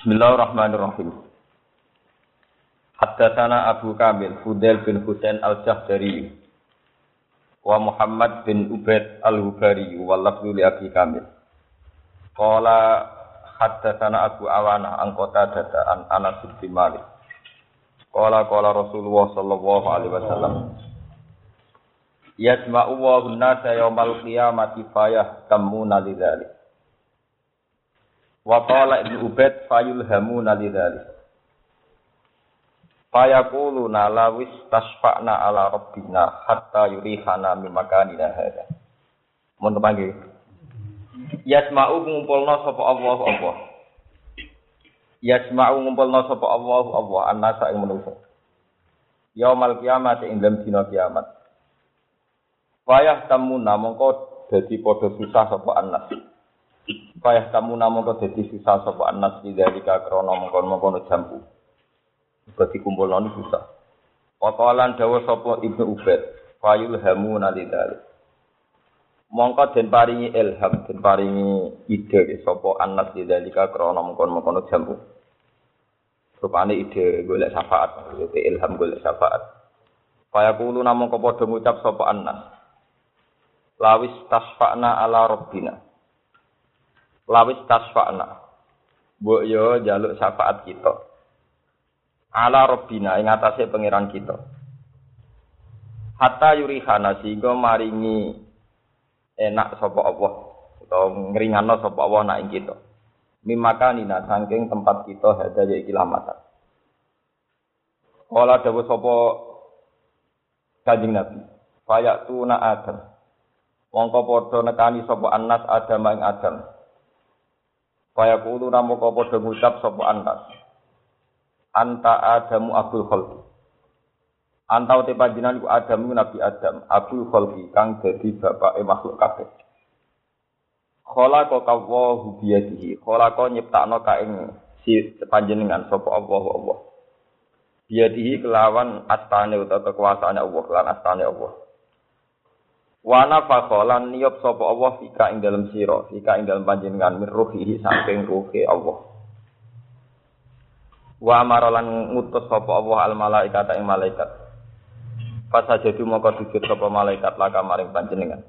Bismillahirrahmanirrahim. Haddatsana Abu Kamil Fudail bin Husain Al-Jahdari wa Muhammad bin Ubaid Al-Hubari wa lafzu li Abi Kamil. Qala haddatsana Abu Awana an Qatadah an Anas bin Malik. Qala qala Rasulullah sallallahu alaihi wasallam. Yasma'u wa nasa yaumal qiyamati fayah tamuna lidzalik. Wa qala Ibnu Ubaid fayulhamuna lidzalik. Fayaquluna lawis tasfa'na ala rabbina hatta yurihana min makanina hadza. Mun panggil. Yasma'u ngumpulna sapa Allah Allah. Yasma'u ngumpulna sapa Allah Allah annasa ing manusa. Yaumal kiamat ing dalem dina kiamat. Fayah tamuna mongko dadi padha susah sapa annas. Fayah tamuna mongko dadi susah sapa annas dari krana mongkon-mongkon jambu. Juga dikumpulno susah. Waqalan dawa sapa Ibnu Ubaid, fayul hamu nalidalik. Mongko den paringi ilham, den paringi ide sapa anas lidzalika krana mongkon-mongkon jambu. Rupane ide golek syafaat, ilham golek syafaat. Kaya kulo namung padha ngucap sapa anas. Lawis tasfa'na ala rabbina. Lawis tasfa'na. Mbok yo jaluk syafaat kita ala robbina ing atase pangeran kita. Hatta yurihana sehingga maringi enak sapa Allah utawa ngringano sapa Allah nak ing kita. Mimakanina saking tempat kita hada ya kilamatan. Kala dawuh sapa Kanjeng Nabi, fayatuna Adam. Mongko padha nekani sapa Anas Adam ing Adam. Fayaqulu namoko padha ngucap sapa Anas anta adamu abul khalqi anta uti panjenengan ku adamu nabi adam abul khalqi kang dadi bapake makhluk kabeh. Khalaqa kawahu biyadihi. Khalaqa nyiptakno ka ing si panjenengan sapa Allah Allah. Biyadihi kelawan astane utawa kekuasaane Allah lan astane Allah Wana fakholan niyop sapa Allah fika ing dalam sira, fika ing dalam panjenengan min ruhihi saking ruhi Allah. Wa amaralan ngutus sapa Allah al malaikat ing malaikat. Pas jadi moko sujud sapa malaikat laka maring panjenengan.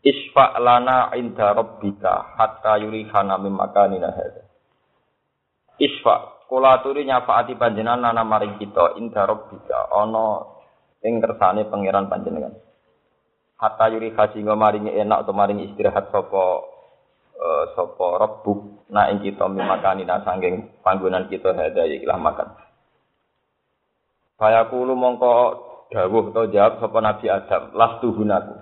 Isfa lana inda rabbika hatta yurihana mim makanina hadza. Isfa kula aturi nyafaati panjenengan nana maring kita inda rabbika ana ing kersane pangeran panjenengan. Hatta yuri sehingga maringi enak atau maringi istirahat sapa uh, sapa rabbuk na ing kita mimakani na sanging panggonan kita hada ikilah makan. Fayaqulu mongko dawuh atau jawab sapa Nabi Adam, lastu gunaku.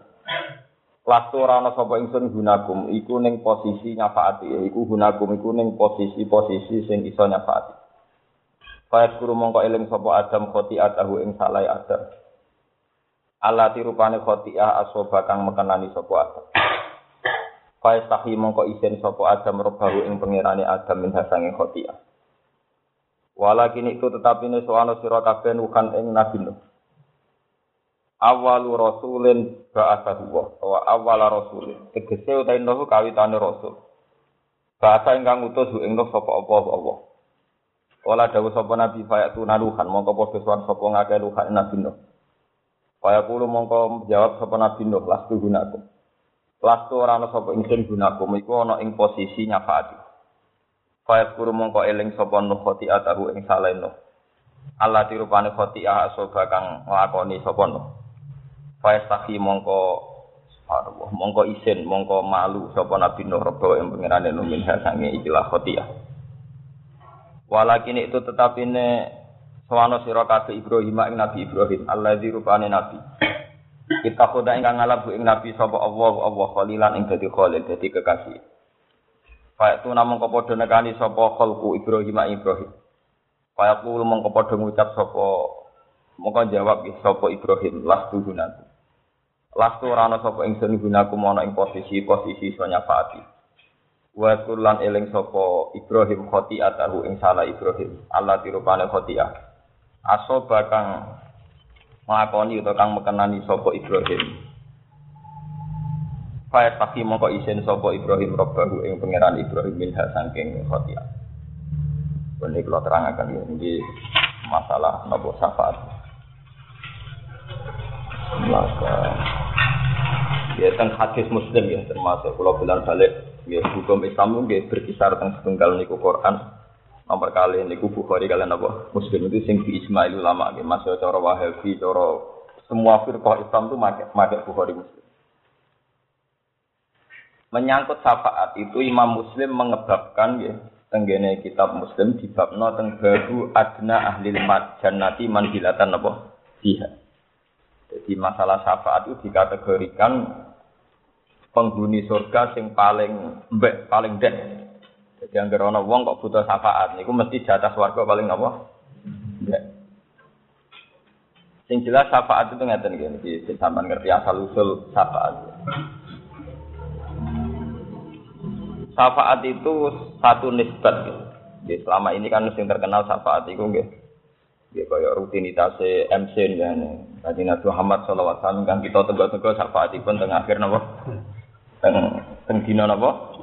Lastu ora ana sapa ingsun gunakum, iku ning posisi nyafaati, iku gunakum iku ning posisi-posisi sing iso nyafaati. Fayaqulu mongko eling sapa Adam khotiatahu ing salah Adam. Allah tirupane khotiah asoba kang mekenani sapa Adam. Faiz tahi mongko isen sopo Adam robahu ing pengirani Adam min hasange khotia. Walakin itu tetap ini soano sira kabeh nukan ing Nabi Nuh. Awalu rasulin ba'athahu wa awal rasulin. Tegese utai Nuh kawitane rasul. Bahasa ingkang utus ing Nuh sapa apa Allah. Wala dawuh sapa Nabi fayatu naluhan mongko padha sowan sapa ngakeh luhan Nabi Nuh. Fayaqulu mongko jawab sapa Nabi Nuh lastu gunakum. Lastu ora ana sapa ingsun gunakum iku ana ing posisi nyafaati. Fayat kuru mongko eling sapa nuh khoti atahu ing saleh nuh. Allah tirupane khoti asoba kang nglakoni sapa nuh. Fayat tahi mongko Allah mongko isin mongko malu sapa nabi nuh rebo ing pangerane nuh min sange ikilah khoti Walakin itu tetap Sawano sira kabeh Ibrahim ing Nabi Ibrahim, Allah rupane nabi. Kita khoda ingkang ngalap ing Nabi sapa Allah Allah khalilan ing dadi khalil dadi kekasih. Fa itu namung kepadha nekani sapa khalqu Ibrahim Ibrahim. Fa aku mung kepadha ngucap sapa mongko jawab sapa Ibrahim lastu gunaku. Lastu ora ana sapa ingsun gunaku ana ing posisi-posisi so nyafaati. Wa kulan eling sapa Ibrahim khotiatahu ing salah Ibrahim. Allah tirupane khotiah. Asoba kang nglakoni utawa kang mekenani sapa Ibrahim. Faya taki mongko isen sapa Ibrahim robbahu ing pangeran Ibrahim minha saking khotia. Ini kalau terangkan ini masalah nopo syafaat. Maka ya tentang hadis muslim ya termasuk kalau bilang balik ya hukum Islam itu berkisar tentang setunggal niku Quran nomor kali niku Bukhari kalian apa muslim itu sing di Ismail ulama ya masuk cara Wahabi cara semua firqah Islam itu pakai pakai Bukhari muslim menyangkut syafaat itu Imam Muslim mengebabkan ya tenggene kitab Muslim di babno teng babu adna ahli jannati manzilatan apa dia. Jadi masalah syafaat itu dikategorikan penghuni surga sing paling mbek paling den. Jadi yang ana wong kok butuh syafaat niku mesti jatah warga paling apa? Mbek. Sing jelas syafaat itu ngeten iki, sampean ngerti asal usul syafaat. Syafaat itu satu nisbat gitu. Ya, selama ini kan yang terkenal syafaat itu nggih. Ya kaya rutinitas MC ya nih. Tadi Nabi Muhammad wasallam kan kita tenggo-tenggo syafaatipun teng akhir napa? Teng teng dina napa?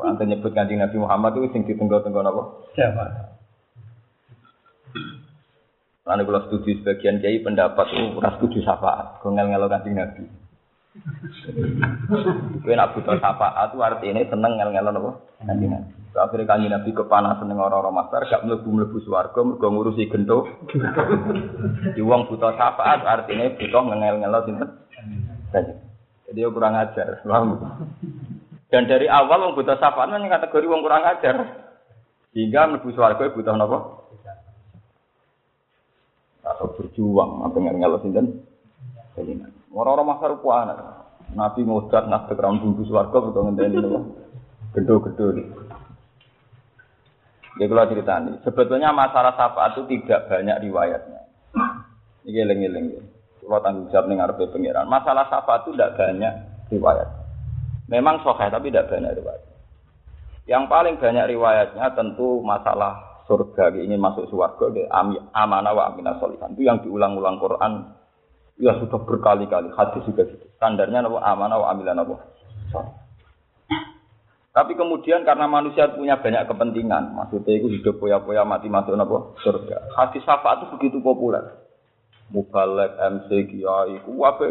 Ante nyebut kanjeng Nabi Muhammad itu sing ditenggo-tenggo napa? Syafaat. Lalu kalau studi sebagian kiai pendapat itu ora setuju syafaat, kok ngel-ngelo kanjeng Nabi. Kowe nak butuh syafaat artinya seneng ngel-ngelon apa? Kanjeng Nabi. Akhirnya kanjeng Nabi kepanasan dengan orang-orang master gak mlebu-mlebu swarga mergo ngurusi gento. Di wong butuh syafaat artinya butuh ngel-ngelon sinten? Jadi kurang ajar. Dan dari awal wong butuh syafaat kan kategori wong kurang ajar. Sehingga mlebu swarga butuh napa? Atau berjuang apa ngel-ngelon sinten? Kanjeng Orang-orang masar anak. Nabi ngodat nak tegram bungkus warga betul ngenteni nopo. Gedo-gedo. Ya kalau cerita ini, sebetulnya masalah syafaat itu tidak banyak riwayatnya. Ini eling-eling. Kalau tanggung jawab nih ngarepe pengiran. Masalah syafaat itu tidak banyak riwayat. Memang sokeh tapi tidak banyak riwayat. Yang paling banyak riwayatnya tentu masalah surga ingin masuk surga amanah wa aminah solihan itu yang diulang-ulang Quran Ya sudah berkali-kali hadis juga gitu. Standarnya nopo amanah wa amilan nopo. Tapi kemudian karena manusia punya banyak kepentingan, maksudnya itu hidup poya-poya mati masuk nopo surga. Hadis syafaat itu begitu populer. Mubalek, MC, Kiai, wabe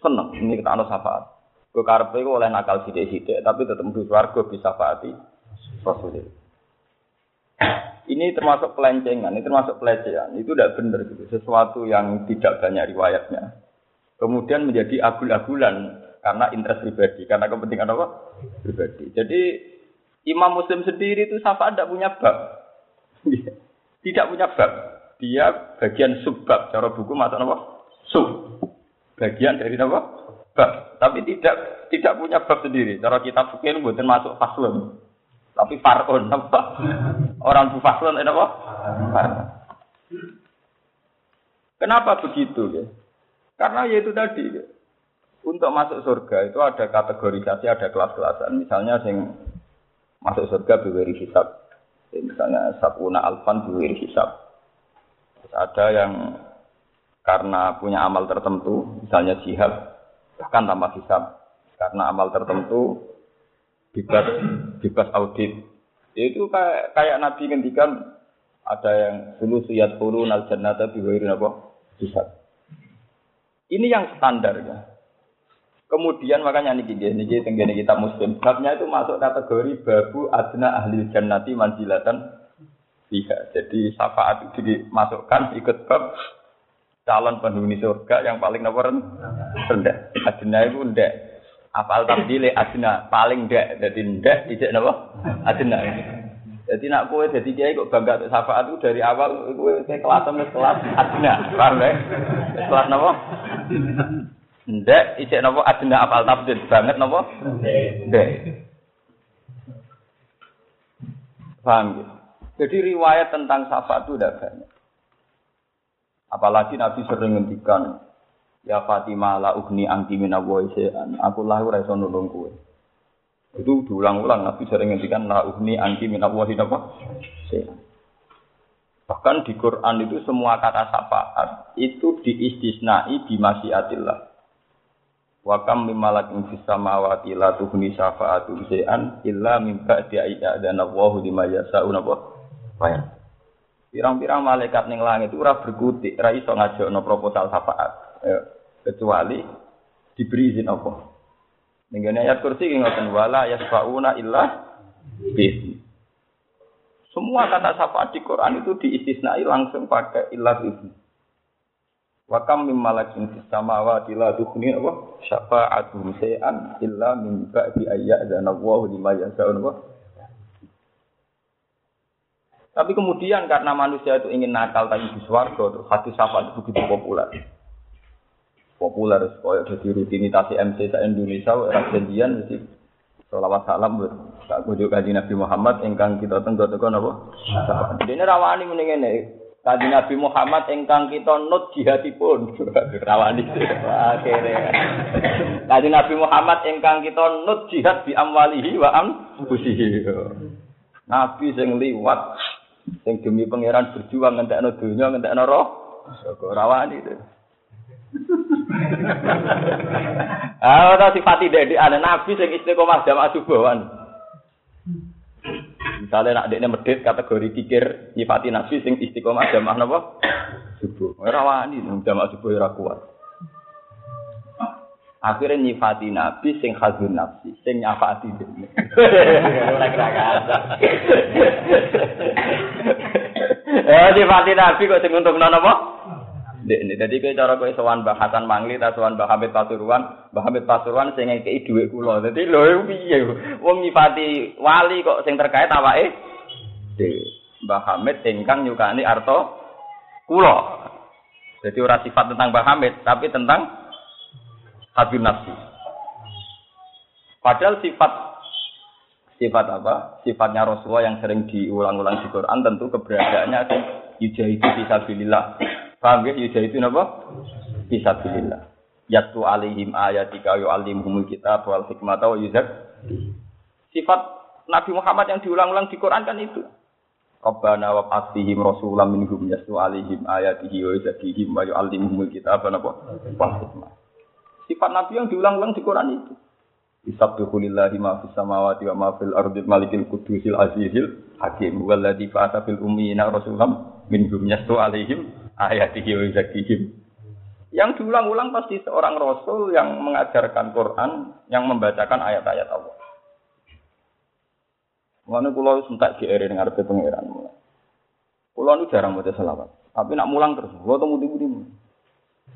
seneng. Ini kita anu syafaat. Gue karpe oleh nakal sidik-sidik, tapi tetap di suarga bisa syafaati Rasulullah. Ini termasuk pelencengan, ini termasuk pelecehan. Itu tidak benar gitu. Sesuatu yang tidak banyak riwayatnya. Kemudian menjadi agul-agulan karena interest pribadi, karena kepentingan apa? Pribadi. Jadi Imam Muslim sendiri itu syafaat tidak punya bab. tidak punya bab. Dia bagian subbab. Cara buku mata apa? Sub. Bagian dari apa? Bab. Tapi tidak tidak punya bab sendiri. Cara kita fikir bukan masuk faslun. Tapi farun apa? Orang bufaslon itu apa? Kenapa begitu ya? Karena ya itu tadi ya. Untuk masuk surga itu ada kategorisasi, ada kelas-kelasan. Misalnya yang masuk surga beri hisab. Ya, misalnya sabuna alfan beri hisab. Terus ada yang karena punya amal tertentu, misalnya jihad, bahkan tanpa hisab. Karena amal tertentu bebas bebas audit. Itu kayak, kayak Nabi ngendikan ada yang dulu suyat puluh nal jannata biwairin apa? Bisa. Ini yang standar ya. Kemudian makanya niki niki tenggene kita muslim. Babnya itu masuk kategori babu adna ahli jannati manjilatan Iya, jadi syafaat itu dimasukkan ikut bab calon penghuni surga yang paling nomor rendah. Adna itu rendah. Apal tabdile adna paling ndak dadi ndak tidak napa adna jadi nak kue jadi kiai kok bangga untuk syafaat itu dari awal kue kayak kelas sama kelas adna paham ya? Kelas napa ndak ijek napa adna apal tabdil. Banget napa ndak paham ya? Jadi riwayat tentang syafaat itu udah banyak apalagi Nabi sering ngendikan Ya Fatimah la ugni angki min sean. Aku lah ora iso nulung kowe. Itu diulang-ulang Nabi sering ngendikan la ugni angki min Allahi napa? Sean. Bahkan di Quran itu semua kata syafaat itu diistisnai di masyiatillah. Wa kam mim malakin fis samawati la tuhni syafa'atu syai'an illa min ba'di ayyadana Allahu lima yasa'u napa? Pirang-pirang malaikat ning langit ora berkutik, ora iso ngajakno proposal syafaat. Ya, kecuali diberi izin apa? Ning ayat kursi ngoten wala yasfauna illa bi Semua kata syafaat di Quran itu diistisnai langsung pakai illa bi Wa kam mim malakin fis samawati la tughni apa syafa'atuhum shay'an illa min ba'di ayyadzana Allahu lima yasha'u Tapi kemudian karena manusia itu ingin nakal tapi di swarga, hati syafaat itu begitu populer? Populer supaya jadi rutinitas MC sa Indonesia era janjian mesti selawat salam buat tak kudu kaji Nabi Muhammad ingkang kita tenggo tenggo napa dene rawani muni ngene. Kaji Nabi Muhammad ingkang kita nut jihadipun. Rawani. Akhirnya kaji Nabi Muhammad ingkang kita nut jihad bi amwalihi wa am busihi. Nabi sing liwat sing demi pangeran berjuang ngentekno donya ngentekno roh rawani itu Ah, ora sifati dek ana nabi sing istiqomah jamaah subuhan. Misalnya nak dekne medit kategori kikir nyifati nabi sing istiqomah jamaah napa? Subuh. Ora wani jamaah subuh ora kuat. Akhirnya nyifati nabi sing khazun nafsi, sing nyafati dene. Eh nyifati nabi kok sing untung napa? Dek, jadi kayak cara kau sowan bahasan mangli, tak sowan bahamid pasuruan, bahamid pasuruan sing ngekei duit kulo. Jadi lo piye? Wong nyifati wali kok sing terkait apa eh? Dek, bahamid ingkang nyukani arto kulo. Jadi ora sifat tentang bahamid, tapi tentang habib nafsi. Padahal sifat sifat apa? Sifatnya Rasulullah yang sering diulang-ulang di Quran tentu keberadaannya sing yujahidu fisabilillah Paham ya? Yuda itu apa? Bisa bilillah. Yatu alihim ayatika yu'alimhumul kitab wal hikmata wa yuzak. Sifat Nabi Muhammad yang diulang-ulang di Quran kan itu. Rabbana wa fatihim rasulam minhum yasu alihim ayatihi wa yuzakihim wa yu'alimhumul kitab wa hikmah. Sifat Nabi yang diulang-ulang di Quran itu. Isabbihu lillahi ma fis samawati wa ma fil ardi malikil qudusil azizil hakim walladzi fa'ata fil ummiyina rasulam minhum yasu alaihim ayatihi wa zakihim. Yang diulang-ulang pasti seorang rasul yang mengajarkan Quran, yang membacakan ayat-ayat Allah. Mana kulo sentak GR dengan arti pangeran. Kulo nu jarang baca selawat, tapi nak mulang terus. Kulo tuh mudi-mudi.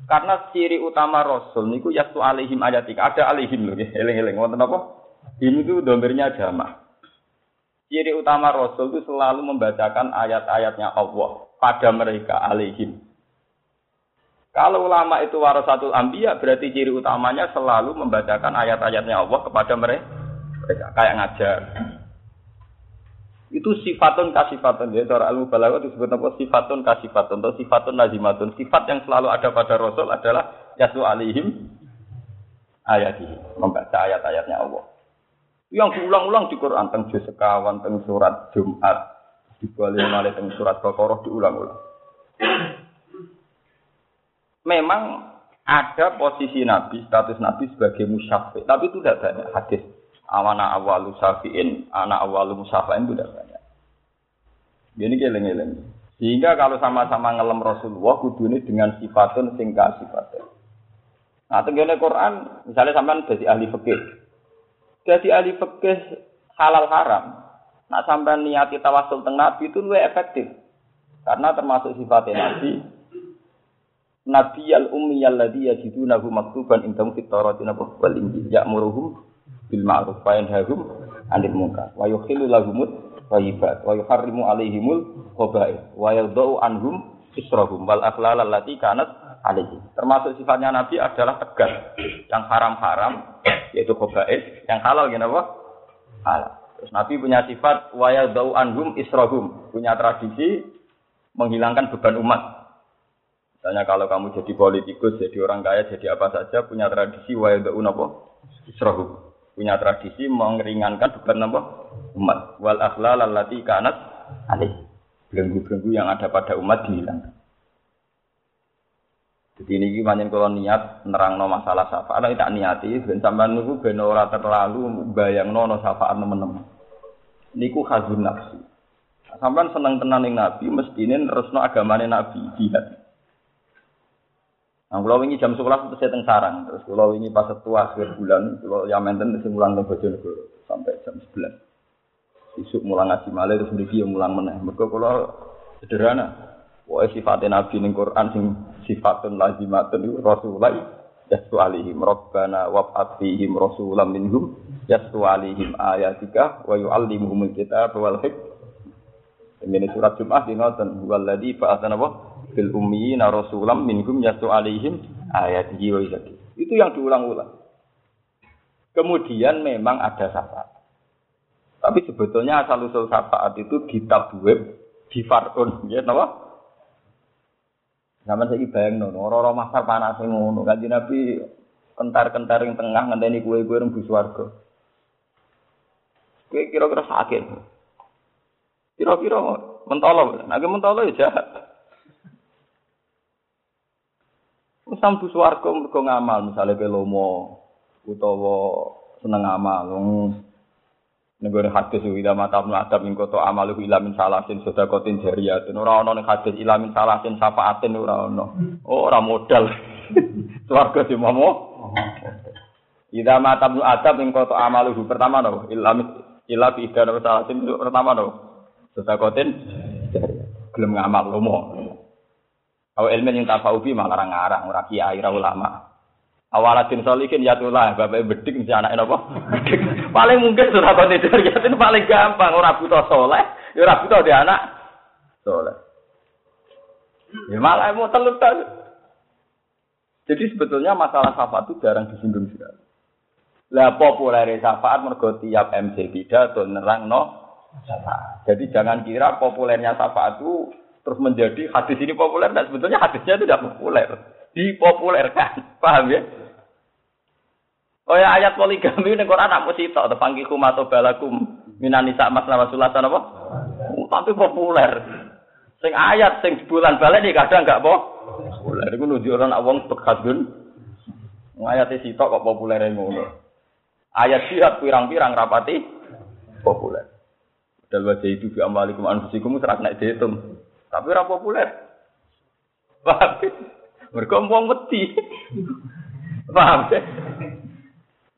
Karena ciri utama Rasul niku yastu alihim ayatika. Ada alihim loh, eling-eling. Wonten apa? Ini tuh domirnya jamaah. Ciri utama Rasul itu selalu membacakan ayat-ayatnya Allah pada mereka alihim. Kalau ulama itu warasatul ambiya berarti ciri utamanya selalu membacakan ayat-ayatnya Allah kepada mereka kayak ngajar. Itu sifatun kasifatun ya cara ilmu balaghah disebut apa sifatun kasifatun atau sifatun nazimatun. Sifat yang selalu ada pada Rasul adalah yasu alihim ayatihi, membaca ayat-ayatnya Allah. Yang diulang-ulang di Quran tentang sekawan, tentang surat Jumat, dibalik malih teng surat Baqarah diulang-ulang. Memang ada posisi Nabi, status Nabi sebagai musyafi, tapi itu tidak banyak hadis. Awana awalu safiin, anak awalu musafain itu tidak banyak. Ini keleng-keleng. Sehingga kalau sama-sama ngelem Rasulullah, kudu ini dengan sifatun singkat sifatnya. Nah, tenggene Quran, misalnya sampean jadi ahli fikih. Jadi ahli fikih halal haram, Nak sampai niati tawasul teng Nabi itu lebih efektif. Karena termasuk sifatnya Nabi. Nabi al ummi alladhi yajidunahu maktuban indahum fit Taurat wal Injil ya'muruhum bil ma'ruf wa yanhahum 'anil munkar wa yukhillu lahumut thayyibat wa yuharrimu 'alaihimul khaba'ith wa yadha'u anhum israhum wal akhlal allati kanat alaihim. Termasuk sifatnya Nabi adalah tegas. Yang haram-haram yaitu khaba'ith, yang halal gimana apa? Halal. Terus Nabi punya sifat wayadau anhum isrohum, punya tradisi menghilangkan beban umat. Misalnya kalau kamu jadi politikus, jadi orang kaya, jadi apa saja, punya tradisi wayadau apa? Isrohum. Punya tradisi mengeringankan beban apa? Umat. Wal akhlal allati kanat alih. Belenggu-belenggu yang ada pada umat dihilangkan. Jadi ini gimana kalau niat nerang no masalah syafaat, lah tak niati, ben sampean niku ben ora terlalu bayang no syafaat teman-teman. Niku khazun nafsi. Sampean seneng tenan ning Nabi, mestine nerusno agamane Nabi jihad. Nah, kalau ini jam sekolah itu saya sarang, terus kalau ini pas satu akhir bulan, kalau yang menten itu mulang ke Bojonegoro sampai jam 11. Isuk mulang ngaji malah terus mriki mulang meneh. Mergo kalau sederhana, Wah sifatnya Nabi ning Quran sing sifatun lazimatun itu Rasulullah yastu alihim rabbana wab'at fihim rasulam minhum yastu alihim ayatika wa yu'allimuhumul kitab wal hikmah. Ini surat Jum'ah di ngoten walladzi ba'atsana wa fil ummiyina rasulam minhum yastu alihim ayatihi wa yuzakki. Itu yang diulang-ulang. Kemudian memang ada syafaat. Tapi sebetulnya asal usul syafaat itu di tab web di farun, ya, napa? Sama saya bayang nono, orang masar panas ngono. Kanji Nabi kentar-kentar yang tengah ngenteni kue-kue rembus warga. Kue kira-kira sakit. Kira-kira mentolo, lagi mentolo ya jahat. Sambu swarga mergo ngamal, misalnya ke lomo utawa seneng amal. Negara hadis ida mata adab ing kota amal ila min salasin sedakotin jariyatun ora ana ning hadis ila min salasin syafaatin ora ana. Oh, ora modal. Swarga di momo. Ida mata adab ing kota amal pertama no ila ila bi ida salasin pertama no sedakotin jariyatun. Gelem ngamal lomo. Aw ilmu yang tafaubi malah ngarang ora kiai ora ulama. Awalatin solikin ya tulah, bapak bedik mesti anak apa? paling mungkin surah ya itu paling gampang. Orang butuh soleh, ya orang butuh dia anak soleh. Ya malah mau telut Jadi sebetulnya masalah syafaat itu jarang disinggung sekali. Lah populer syafaat mergo tiap MC pidato nerang no syafaat. Jadi jangan kira populernya syafaat itu terus menjadi hadis ini populer dan sebetulnya hadisnya itu tidak populer dipopulerkan paham ya Oh ya ayat poligami ini Quran nak mesti tok panggil kum atau balakum minani sak mas nawasulatan apa? Tapi populer. Sing ayat sing bulan balik nih kadang enggak po. Populer iku nunjuk orang wong bekadun. Ayat sitok kok populer ngono. Ayat jihad pirang-pirang rapati populer. Dal wajah itu bi amalikum anfusikum serak nek dihitung. Tapi ora populer. Paham? Mergo wong wedi. Paham?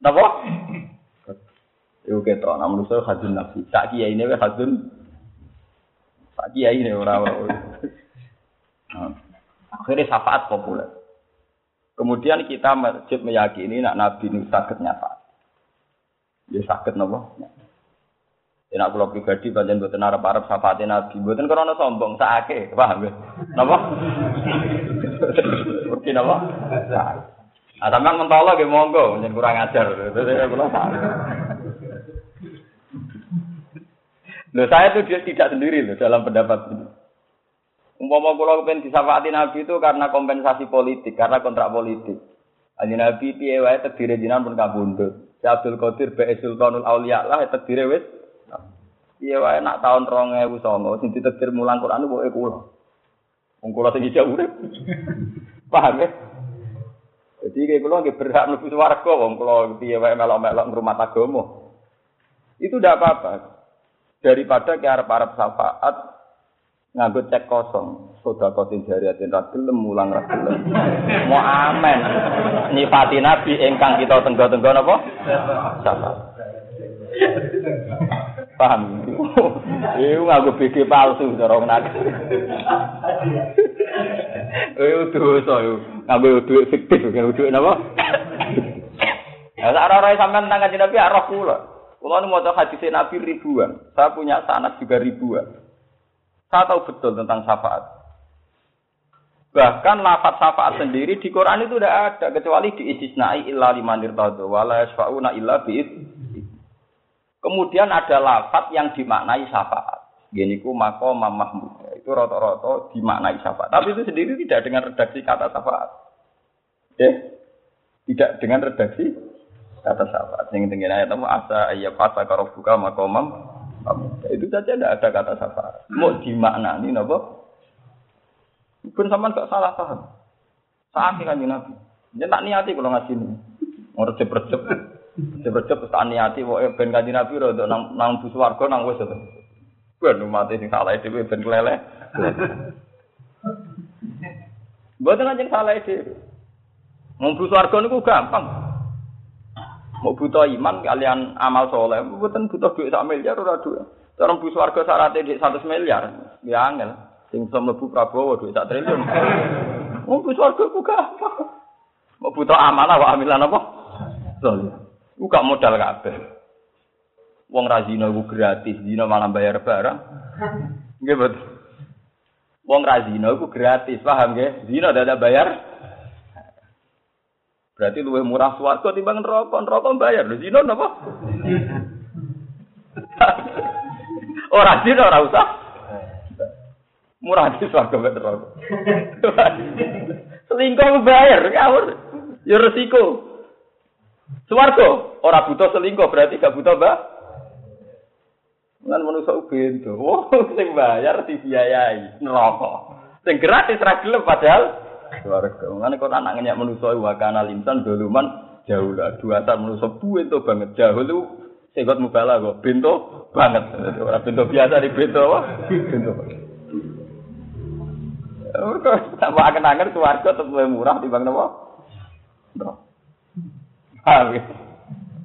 Napa? Iku ketok, nah menurut saya hadun nafsi. Tak kiai ini hadun. Tak kiai ini orang. Akhirnya syafaat populer. Kemudian kita masjid meyakini nak Nabi ini sakit nyata. Dia sakit nopo. Ya nak kula pribadi pancen mboten arep-arep syafaate Nabi, mboten krana sombong, sakake, paham ya? Napa? Mungkin napa? Ah, sampean mentolo nggih monggo, nyen kurang ajar. Loh, saya itu dia tidak sendiri loh dalam pendapat ini. Umpama kula kepen disafaati Nabi itu karena kompensasi politik, karena kontrak politik. Aji Nabi piye wae terdiri jinan pun kabundut. Si Abdul Qadir Bae Sultanul Auliya lah terdiri wis. Piye wae nak tahun 2009 sing ditetir mulang Quran pokoke kula. Wong kula sing ijak urip. Paham ya? Jadi kayak kulo nggak berhak mlebu swarga wong kulo piye wae melok-melok ngrumat agama. Itu tidak apa-apa. Daripada ke arep-arep syafaat nganggo cek kosong. Soda kotin jariatin ragilem mulang ragilem. Mau amen. Nifati nabi engkang kita tenggo-tenggo napa? Syafaat. Paham? Iku nganggo BG palsu cara nak. Eh dosa yo. Ngambil duit fiktif, kan duit napa? Ya sak ora sampean nang kanjeng Nabi arah kula. Kula nu maca hadis Nabi ribuan. Saya punya sanad juga ribuan. Saya tahu betul tentang syafaat. Bahkan lafaz syafaat sendiri di Quran itu tidak ada kecuali diistisnai illa liman irtadu wala yasfauna illa bi Kemudian ada lafaz yang dimaknai syafaat. Gini ku mako mahmud. Itu roto-roto dimaknai syafaat. Tapi itu sendiri tidak dengan redaksi kata syafaat. Ya. Tidak dengan redaksi kata syafaat. Yang tinggi ayat itu asa ayat fasa karobuka makomam. Itu saja tidak ada kata syafaat. Mau dimaknani nopo? Pun sama nggak salah paham. Sakit kan Nabi. Dia tak niati kalau ngaji ini. Mau Recep-recep tak niati. Pokoknya ben kanji Nabi rada nang, nang bus warga nang wis. Ben umat ini salah itu ben kelele. Buat kanjeng salah itu. Mau bus warga niku gampang. Mau butuh iman kalian amal soleh, bukan butuh duit sak miliar ora duit. Orang bus warga syaratnya di satu miliar, ya angel. Sing bisa mlebu Prabowo duit sak triliun. Mau bus warga ku gampang. Mau butuh amanah wa amilan apa? Soleh. Buka modal kabeh. Wong ra zina ku gratis, zina malah bayar barang. Nggih betul. Wong ra zina ku gratis, paham nggih? Zina ada bayar. Berarti luwih murah swarga timbang neraka. Neraka bayar. Lho zina napa? ora zina ora usah. Murah di swarga mbek neraka. Selingkuh bayar, ngawur. Ya resiko. Swarga ora butuh selingkuh berarti gak butuh mbak. Kan manusa bento. Oh, sing bayar dibiayai neraka. Sing gratis ra padahal Warga. Mengenai kok anak ngenyak manusia wakana lintan doluman jauh lah. Dua saat manusia buento banget jauh lu. Segot mubala kok bento banget. Orang bento biasa di bento apa? Bento. Mereka tambah keluarga tetap lebih murah di bang nopo. Paham ya?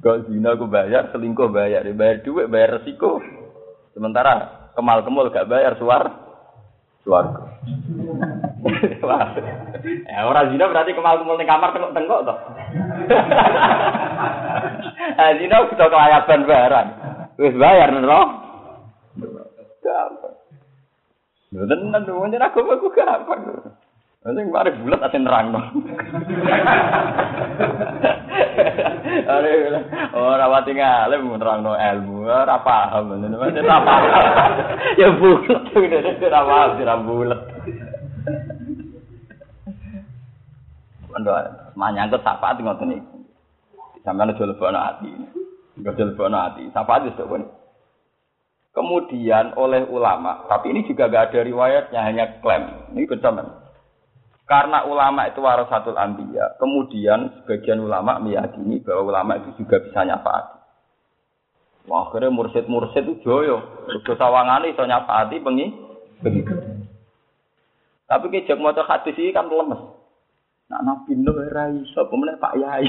Kok zina aku bayar, selingkuh bayar, bayar duit, bayar resiko. Sementara kemal kemul gak bayar suar, suarga. ya orang zina berarti kemal kemul di kamar tengok tengok toh. nah, zina bisa kelayaban barang. Wis bayar nero. Gampang. Lho tenan nyen aku aku gampang. Nanti mari bulat ate nerang no. Are ora wati ngalem nerangno ilmu, ora paham. Ora paham. Ya bulat ora paham, ora bulat. Ando manyangkut sapa ati ngoten iki. Sampeyan aja lebono ati. Aja lebono ati. Sapa wis kok Kemudian oleh ulama, tapi ini juga gak ada riwayatnya, hanya klaim. Ini betul Karena ulama itu warasatul ambiya, kemudian sebagian ulama meyakini bahwa ulama itu juga bisa nyafaati. Wah, akhirnya mursid-mursid itu joyo. Udah sawangane iso nyafaati bengi. Bengi. Tapi kejak maca hadis kan lemes. Nak nabi Nuh ora iso, Pak Yai.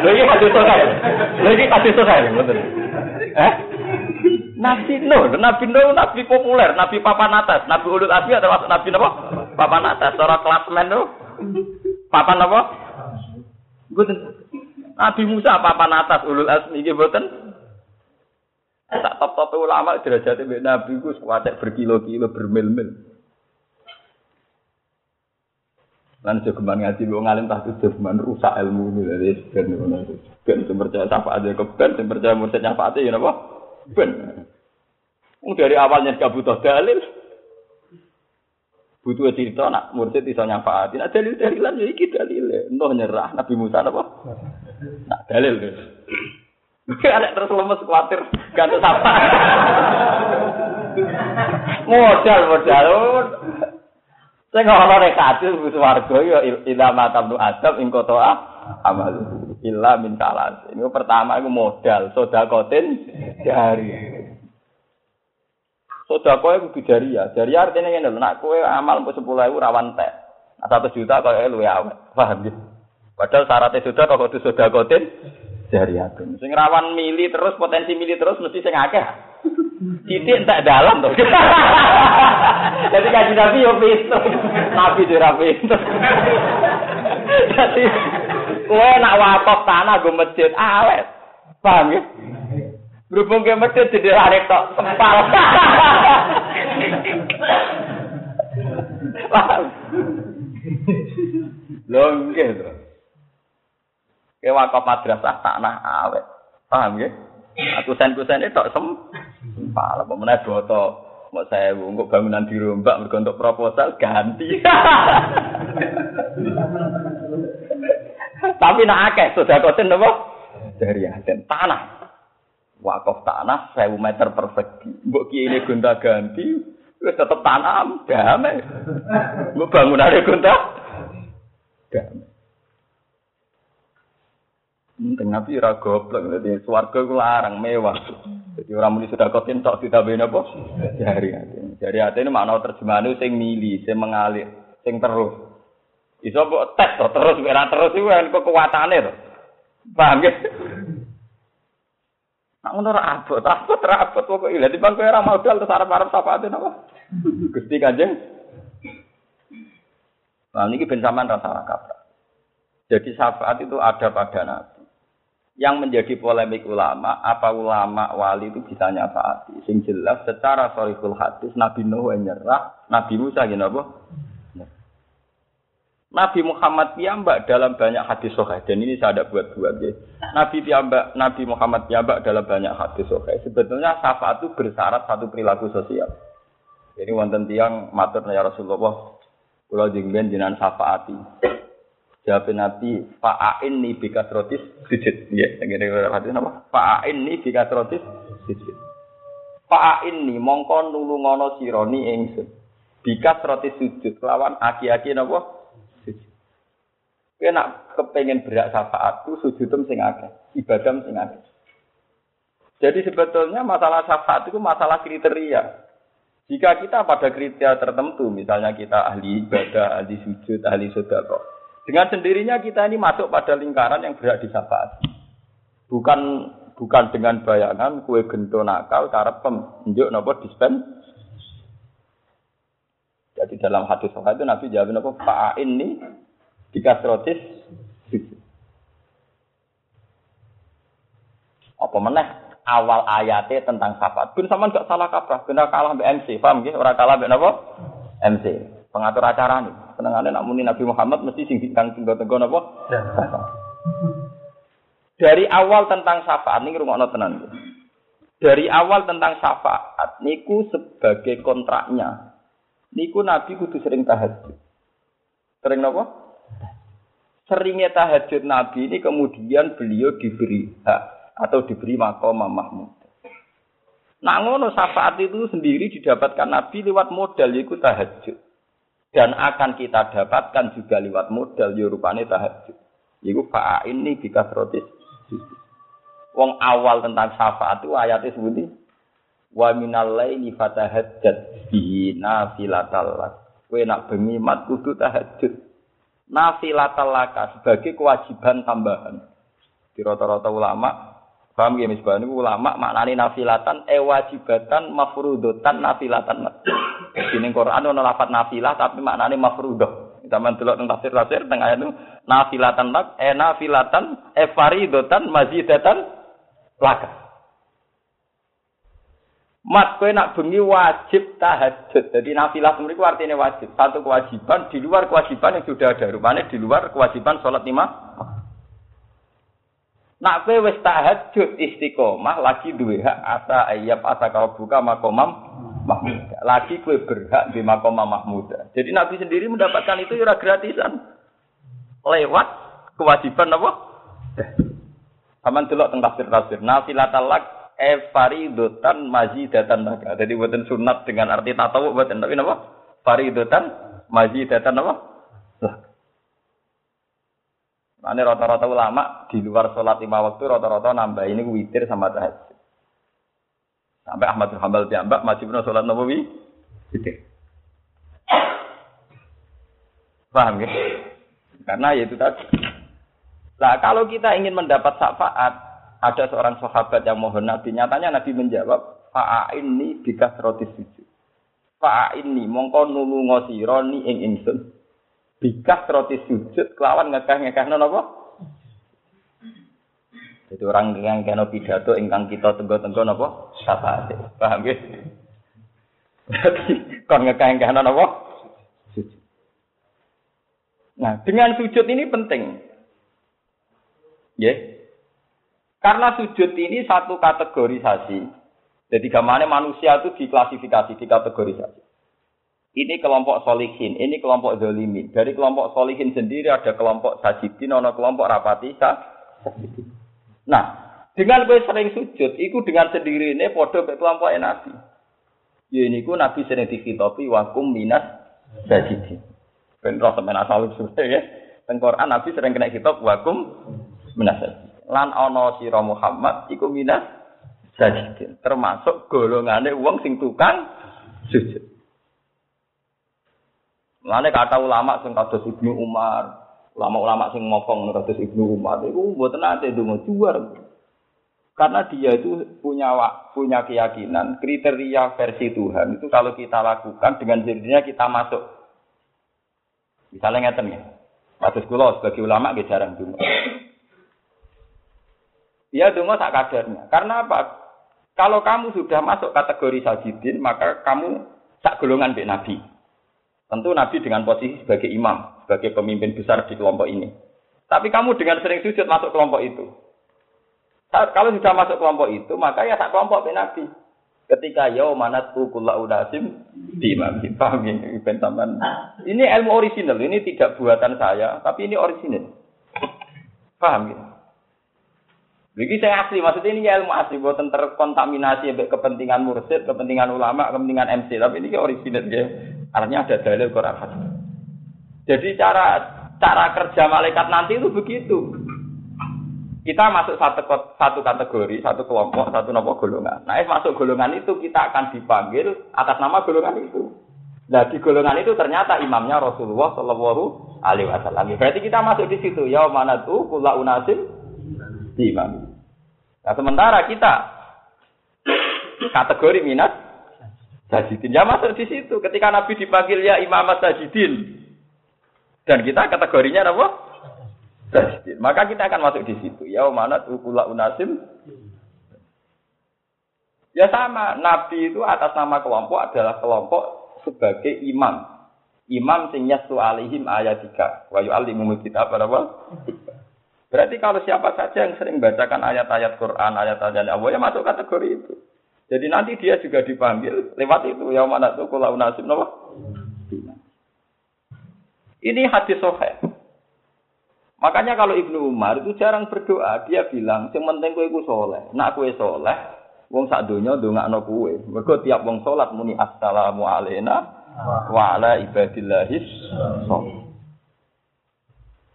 Lha iki hadis sahih. Lha iki hadis betul. Eh? Nabi Nuh, Nabi Nuh nabi populer, nabi papan atas, nabi ulul azmi atau nabi apa? Papan atas, secara klasmen tuh. Papan apa? Mboten. Nabi Musa papan atas ulul azmi iki mboten. Tak top-top ulama derajate Nabi ku kuwatek berkilo-kilo bermil-mil. Lan jogeman ngaji lu ngalim tak jogeman rusak ilmu dari ben ngono. Ben percaya aja ke ben percaya mursid nyafaati ya napa? Ben. Dari awalnya gak butuh dalil. Butuh cerita nak mursid iso nyafaati. Nah dalil dalilan ya iki dalil. Entah nyerah Nabi Musa napa? Nak dalil. Ada terus lemes khawatir ganti sapa. modal modal. Ana nek hadis wis warga ya ila matam nu adab ing kota amal illa min kalas. Ini pertama iku modal sedakotin jari. Sedekah iku kudu jariah. Jariah artine ngene lho, nek kowe amal 10.000 rawan tek. Nah, 1 juta kok luwe awet. Paham ya? Padahal syaratnya sudah kok kudu sedakotin jariah. Sing rawan mili terus potensi mili terus mesti sing akeh. Titik entek dalam tuh. Jadi kaji nabi yo pinter, nabi tidak pinter. Jadi kue nak wakaf tanah gue masjid awet, paham ya? Berhubung ke jadi lari tok sempal. Paham? Longge tuh. Ke wakaf madrasah tanah awet, paham ya? Aku sen kusen itu sem. Pala pemenang boto. Mau saya untuk bangunan di rombak untuk proposal ganti. Tapi nak akeh sudah koten apa? Dari aden tanah. Wakaf tanah 1000 meter persegi. Mbok kiai ini gonta ganti Wis tetep tanam, damai. Mbok bangunane gonta. Damai. Penting nabi ora goblok, dadi swarga larang mewah. Jadi orang muni sudah kotin tok ditambahin apa? Jari hati. Jari hati ini makna terjemahan sing mili, sing mengalir, sing terus. Iso mbok tes terus ora terus iku kan kekuatane to. Paham ya? Nak ngono ora abot, abot ora abot kok iki. Lah timbang kowe ora modal terus arep-arep syafaate napa? Gusti Kanjeng. Nah, ini ben sampean rasa kabar. Jadi syafaat itu ada pada Nabi yang menjadi polemik ulama, apa ulama wali itu bisa nyafaati? Sing jelas secara sorikul hadis Nabi Nuh nyerah, Nabi Musa gini apa? Nabi Muhammad piyambak dalam banyak hadis sahih dan ini saya ada buat-buat ya. Nabi piyambak Nabi Muhammad piyambak dalam banyak hadis sahih. Sebetulnya syafaat itu bersyarat satu perilaku sosial. Jadi wonten tiang matur ya Rasulullah kula jengben jenengan syafaati. Jawab Nabi, fa'ain ni bikas rotis sujud. Ya, ngene hadis apa? Fa'ain ni bikas rotis sujud. Fa'ain ni mongko nulungono sironi ingsun. Bikas rotis sujud lawan aki-aki napa? Kowe nak kepengen berak syafaatku sujudem sing akeh, ibadah sing akeh. Jadi sebetulnya masalah syafaat itu masalah kriteria. Jika kita pada kriteria tertentu, misalnya kita ahli ibadah, ahli sujud, ahli sedekah, dengan sendirinya kita ini masuk pada lingkaran yang berat disyafaat. Bukan bukan dengan bayangan kue gento nakal cara penunjuk nopo dispen. Jadi dalam hadis sahih itu Nabi jawab nopo Pak ini dikasrotis apa meneh awal ayatnya tentang syafaat. Bin sama nggak salah kaprah, kena kalah BMC, paham ya? Orang kalah mbak nopo MC, pengatur acara nih senengane nak muni Nabi Muhammad mesti sing kang tenggo-tenggo napa? Ya. Dari awal tentang syafaat ini rungokno tenan. Dari awal tentang syafaat niku sebagai kontraknya. Niku Nabi kudu sering tahajud. Sering napa? Seringnya tahajud Nabi ini kemudian beliau diberi hak atau diberi makom Mahmud. Nah ngono syafaat itu sendiri didapatkan Nabi lewat modal yaitu tahajud dan akan kita dapatkan juga lewat modal yurupane ya tahajud. Iku fa'a ini bikas rotis. Wong awal tentang syafaat itu ayatnya sebuti wa minal laili fatahajjat bihi nafilatal lak. Kowe nak bengi mat kudu tahajud. Nafilatal laka sebagai kewajiban tambahan. Di rata-rata ulama Paham ya misbah ini ulama maknani nafilatan e wajibatan mafrudotan nafilatan. Di Quran ono lafat nafilah tapi maknani mafrudoh. Zaman delok teng tafsir-tafsir teng ayat nafilatan lak e nafilatan e mazidatan laka. Mat kowe nak bengi wajib tahajud. Jadi nafilah mriku artinya wajib. Satu kewajiban di luar kewajiban yang sudah ada. Rupanya di luar kewajiban sholat lima Nak kowe wis tahajud istiqomah lagi duwe hak asa ayab asa kau buka makomam mahmud. Lagi kowe berhak di makomam mahmud. Jadi Nabi sendiri mendapatkan itu ya gratisan. Lewat kewajiban apa? Aman delok teng tafsir-tafsir. Nafilatal lak e faridotan mazidatan laka. Jadi buatan sunat dengan arti tatawu buatan tapi apa? Faridotan mazidatan apa? Lah. Ini rata-rata ulama di luar sholat lima waktu rata-rata nambah ini witir sama tahajud. Sampai Ahmad bin Hambal piyambak masih pernah sholat nawawi witir. Paham ya? Karena itu tadi. Nah kalau kita ingin mendapat syafaat, ada seorang sahabat yang mohon Nabi, nyatanya Nabi menjawab, Fa'a ini bikas roti sujud. Fa'a ini mongko nulu ngosironi ing ingsun bikas roti sujud kelawan ngekah-ngekah apa? Jadi orang yang kena pidato ingkang kita tenggo-tenggo napa? Syafaat. Paham ya? Berarti kon ngekah-ngekah apa? Sujud. Nah, dengan sujud ini penting. Ya. Yeah. Karena sujud ini satu kategorisasi. Jadi gamane manusia itu diklasifikasi, dikategorisasi. Ini kelompok solihin, ini kelompok zolimin. Dari kelompok solihin sendiri ada kelompok sajidin, ada kelompok rapati. Nah, dengan gue sering sujud, itu dengan sendiri ini podo ke kelompok nabi. Ya niku Nabi sering dikhitopi wakum minas sajidin. Ben roh sampean asal ya. Teng Quran Nabi sering kena kitab wakum minas sajidin. Lan ana sira Muhammad iku minas sajidin. Termasuk golongane wong sing tukang sujud. Mulane kata ulama sing kados Ibnu Umar, ulama-ulama sing ngomong kados Ibnu Umar iku mboten ate donga juar. Karena dia itu punya punya keyakinan kriteria versi Tuhan itu kalau kita lakukan dengan sendirinya kita masuk. Misalnya ngeten ya. Kados kula sebagai ulama nggih jarang. Ya donga tak kadarnya. Karena apa? Kalau kamu sudah masuk kategori sajidin, maka kamu sak golongan mbek Nabi. Tentu Nabi dengan posisi sebagai imam, sebagai pemimpin besar di kelompok ini. Tapi kamu dengan sering sujud masuk kelompok itu. Kalau sudah masuk kelompok itu, maka ya tak kelompok bin Nabi. Ketika yau manat kula udasim di imam paham ini Ini ilmu original, ini tidak buatan saya, tapi ini original. Paham gitu? Begini saya asli, maksudnya ini ilmu asli, buatan terkontaminasi ya, kepentingan mursid, kepentingan ulama, kepentingan MC, tapi ini original ya. Artinya ada dalil Quran Jadi cara cara kerja malaikat nanti itu begitu. Kita masuk satu satu kategori, satu kelompok, satu nopo golongan. Nah, masuk golongan itu kita akan dipanggil atas nama golongan itu. Nah, di golongan itu ternyata imamnya Rasulullah Shallallahu Alaihi Wasallam. Berarti kita masuk di situ. Ya mana tuh kula unasim imam. Nah, sementara kita kategori minat sajidin. Ya masuk di situ. Ketika Nabi dipanggil ya imam sajidin. Dan kita kategorinya apa? Tasdid. Maka kita akan masuk di situ. Ya mana ukula unasim. Ya sama, Nabi itu atas nama kelompok adalah kelompok sebagai imam. Imam sing yastu alihim ayat tiga. Wa yu'allimu kita apa Berarti kalau siapa saja yang sering bacakan ayat-ayat Quran, ayat-ayat Allah, ya masuk kategori itu. Jadi nanti dia juga dipanggil lewat itu. Ya mana tuh kula unasim Ini hadis soheh. Makanya kalau Ibnu Umar itu jarang berdoa, dia bilang, "Sing penting kowe iku saleh. Nak kowe saleh, wong sak donya ndongakno kowe." Mergo tiap wong salat muni assalamu alayna wa ala ibadillahis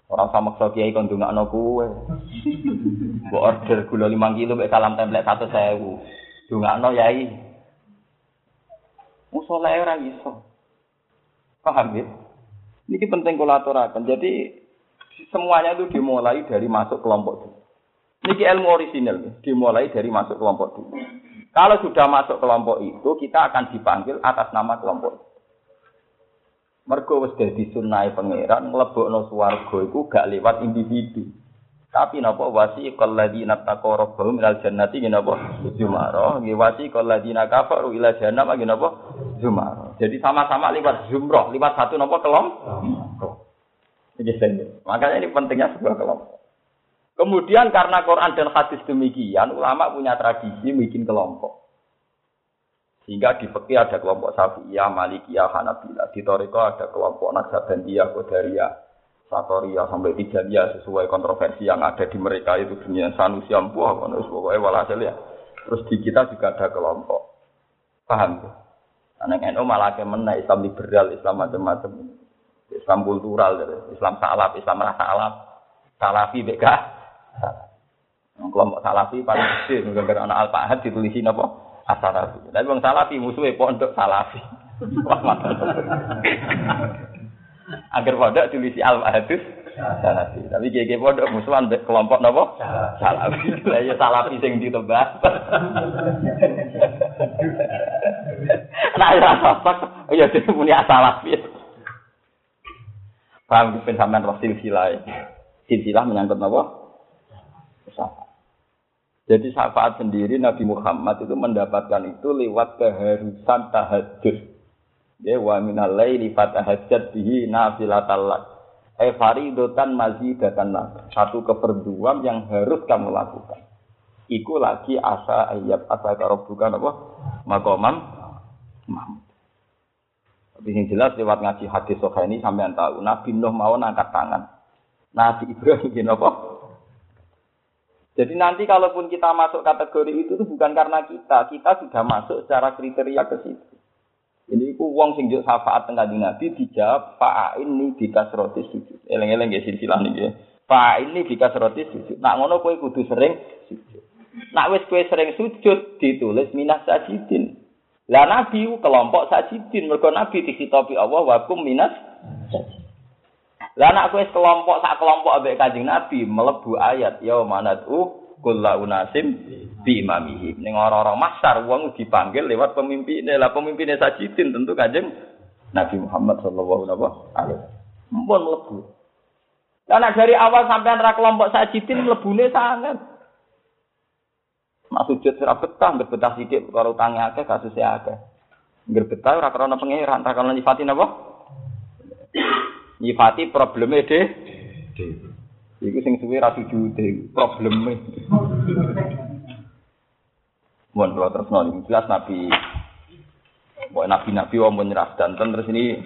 Orang sama maksa kiai kon ndongakno kowe. Mbok order gula 5 kilo mek salam template 100.000. Ndongakno yai. Wong saleh ora iso. Paham ya? Ini penting kolaborasi. Jadi Semuanya itu dimulai dari masuk kelompok dulu. Ini ilmu orisinal, dimulai dari masuk kelompok dulu. Kalau sudah masuk kelompok itu, kita akan dipanggil atas nama kelompok itu. Mergo wis dadi sunnahe pangeran mlebokno swarga iku gak lewat individu. Tapi napa wasi qalladina taqaw rabbahum ilal jannati napa zumara. Nggih wasi qalladina kafaru ila jahannam nggih napa zumara. Jadi sama-sama lewat zumrah, lewat satu napa kelompok. Makanya ini pentingnya sebuah kelompok. Kemudian karena Quran dan hadis demikian, ulama punya tradisi bikin kelompok. Sehingga di fikih ada kelompok Syafi'iyah, Malikiyah, Hanabila. Di Toriko ada kelompok Naksabandiyah, Qadariyah, Satoriyah, sampai Tijaniyah sesuai kontroversi yang ada di mereka itu dunia Sanusi Ampuh, pokoknya walhasil ya. Terus di kita juga ada kelompok. Paham tuh? Anak NU malah kemen Islam liberal, Islam macam-macam. Islam kultural, Islam salaf, Islam rasa alaf, salafi beka. Kelompok salafi paling kecil, gara anak al ahad ditulisin apa? Asalafi. Tapi bang salafi musuhnya pondok salafi. Agar pondok tulisi al ahadus salafi. Tapi gege pondok musuhan kelompok nopo salafi. Lah ya salafi sing ditebak. Nah ya sosok, ya dia punya salafi. Paham ben sampean roh silsilah. Menyangkut napa? Syafaat. Jadi syafaat sendiri Nabi Muhammad itu mendapatkan itu lewat keharusan tahajud. Ya wa minal laili fatahajjat bihi nafilatal lak. Eh faridotan mazidatan lak. Satu keperduan yang harus kamu lakukan. Iku lagi asa ayat asa karo bukan apa? Makomam Mahmud. Tapi yang jelas lewat ngaji hadis soha ini sampai tahu Nabi Nuh mau angkat tangan. Nabi Ibrahim gini apa? Jadi nanti kalaupun kita masuk kategori itu, itu bukan karena kita, kita sudah masuk secara kriteria ke situ. Ini ku wong sing juk syafaat teng Kanjeng Nabi dijawab fa ini roti sujud. Eleng-eleng nggih silsilah niki. Fa ini roti sujud. Nak ngono kowe kudu sering sujud. Nak wis kowe sering sujud ditulis minas sajidin. Lah Nabi kelompok sajidin mergo Nabi disitopi Allah wa kum minas. Lah nak kowe kelompok sak kelompok ambek Kanjeng Nabi melebu ayat ya manatu kulla unasim bi imamihi. Ning orang-orang masar wong dipanggil lewat pemimpinnya. Lah pemimpinnya sajidin tentu Kanjeng Nabi Muhammad sallallahu alaihi wasallam. Mumpun mlebu. Karena dari awal sampai antara kelompok sajidin mlebune sangat. Mak sujud sira betah, betah sithik karo utange akeh kasusé akeh. Nggak betah ora krana pangeran, ora krana nyifati? Nyifati probleme deh. Iku sing suwe ra sujude, probleme. Mohon kalau terus nol, jelas Nabi, Mohon Nabi-Nabi wong menyerah dan terus ini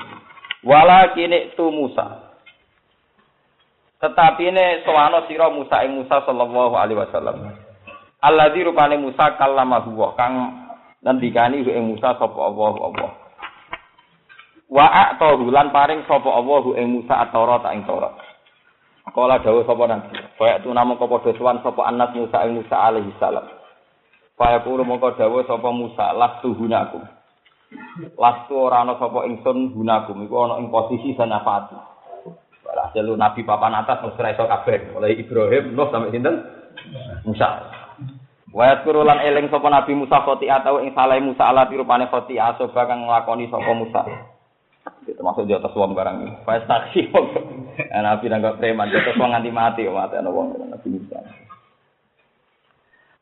wala kini tu Musa. Tetapi ini soano siro Musa ing Musa sallallahu alaihi wasallam. Allah di rupane Musa kalama huwa kang ngendikani ing Musa sapa Allah Allah. Wa a'tahu lan paring sapa Allah ing Musa at-Taurat ing Taurat. Kala dawuh sapa nabi, kaya tu nama padha sowan sapa anak Musa ing Musa alaihi salam. Kaya kulo mongko dawuh sapa Musa lastu hunakum. Lastu ora ana sapa ingsun hunakum iku ana ing posisi sanafati. Walhasil nabi papan atas mesti iso kabeh, mulai Ibrahim, Nuh sampai sinten? Musa. Wa yadkuru lan eling sapa Nabi Musa khoti atau ing saleh Musa ala tirupane khoti asoba kang nglakoni sapa Musa. Termasuk di atas uang barang ini. Faiz taksi Nabi nanggap preman, di atas uang nganti mati, mati ana uang Nabi Musa.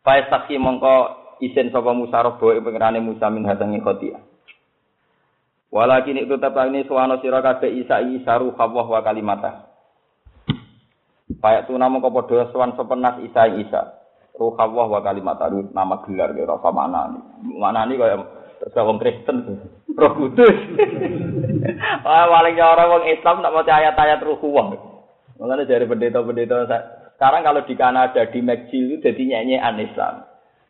Faiz taksi mongko isen sapa Musa robo pengerane Musa min hadangi khotia. Walakin itu tetap ini suwana sira kabeh Isa Isa ruh Allah wa kalimata. Payak tu nama kau padha sowan sepenas Isa Isa. Ruh Allah wa kalimata nama gelar ya rasa mana nih. Mana nih kaya terus Kristen. Roh Kudus. Wah, paling orang wong Islam nak maca ayat-ayat Ruh Allah. Makanya dari pendeta-pendeta sekarang kalau di Kanada di McGill itu jadi nyanyian Islam.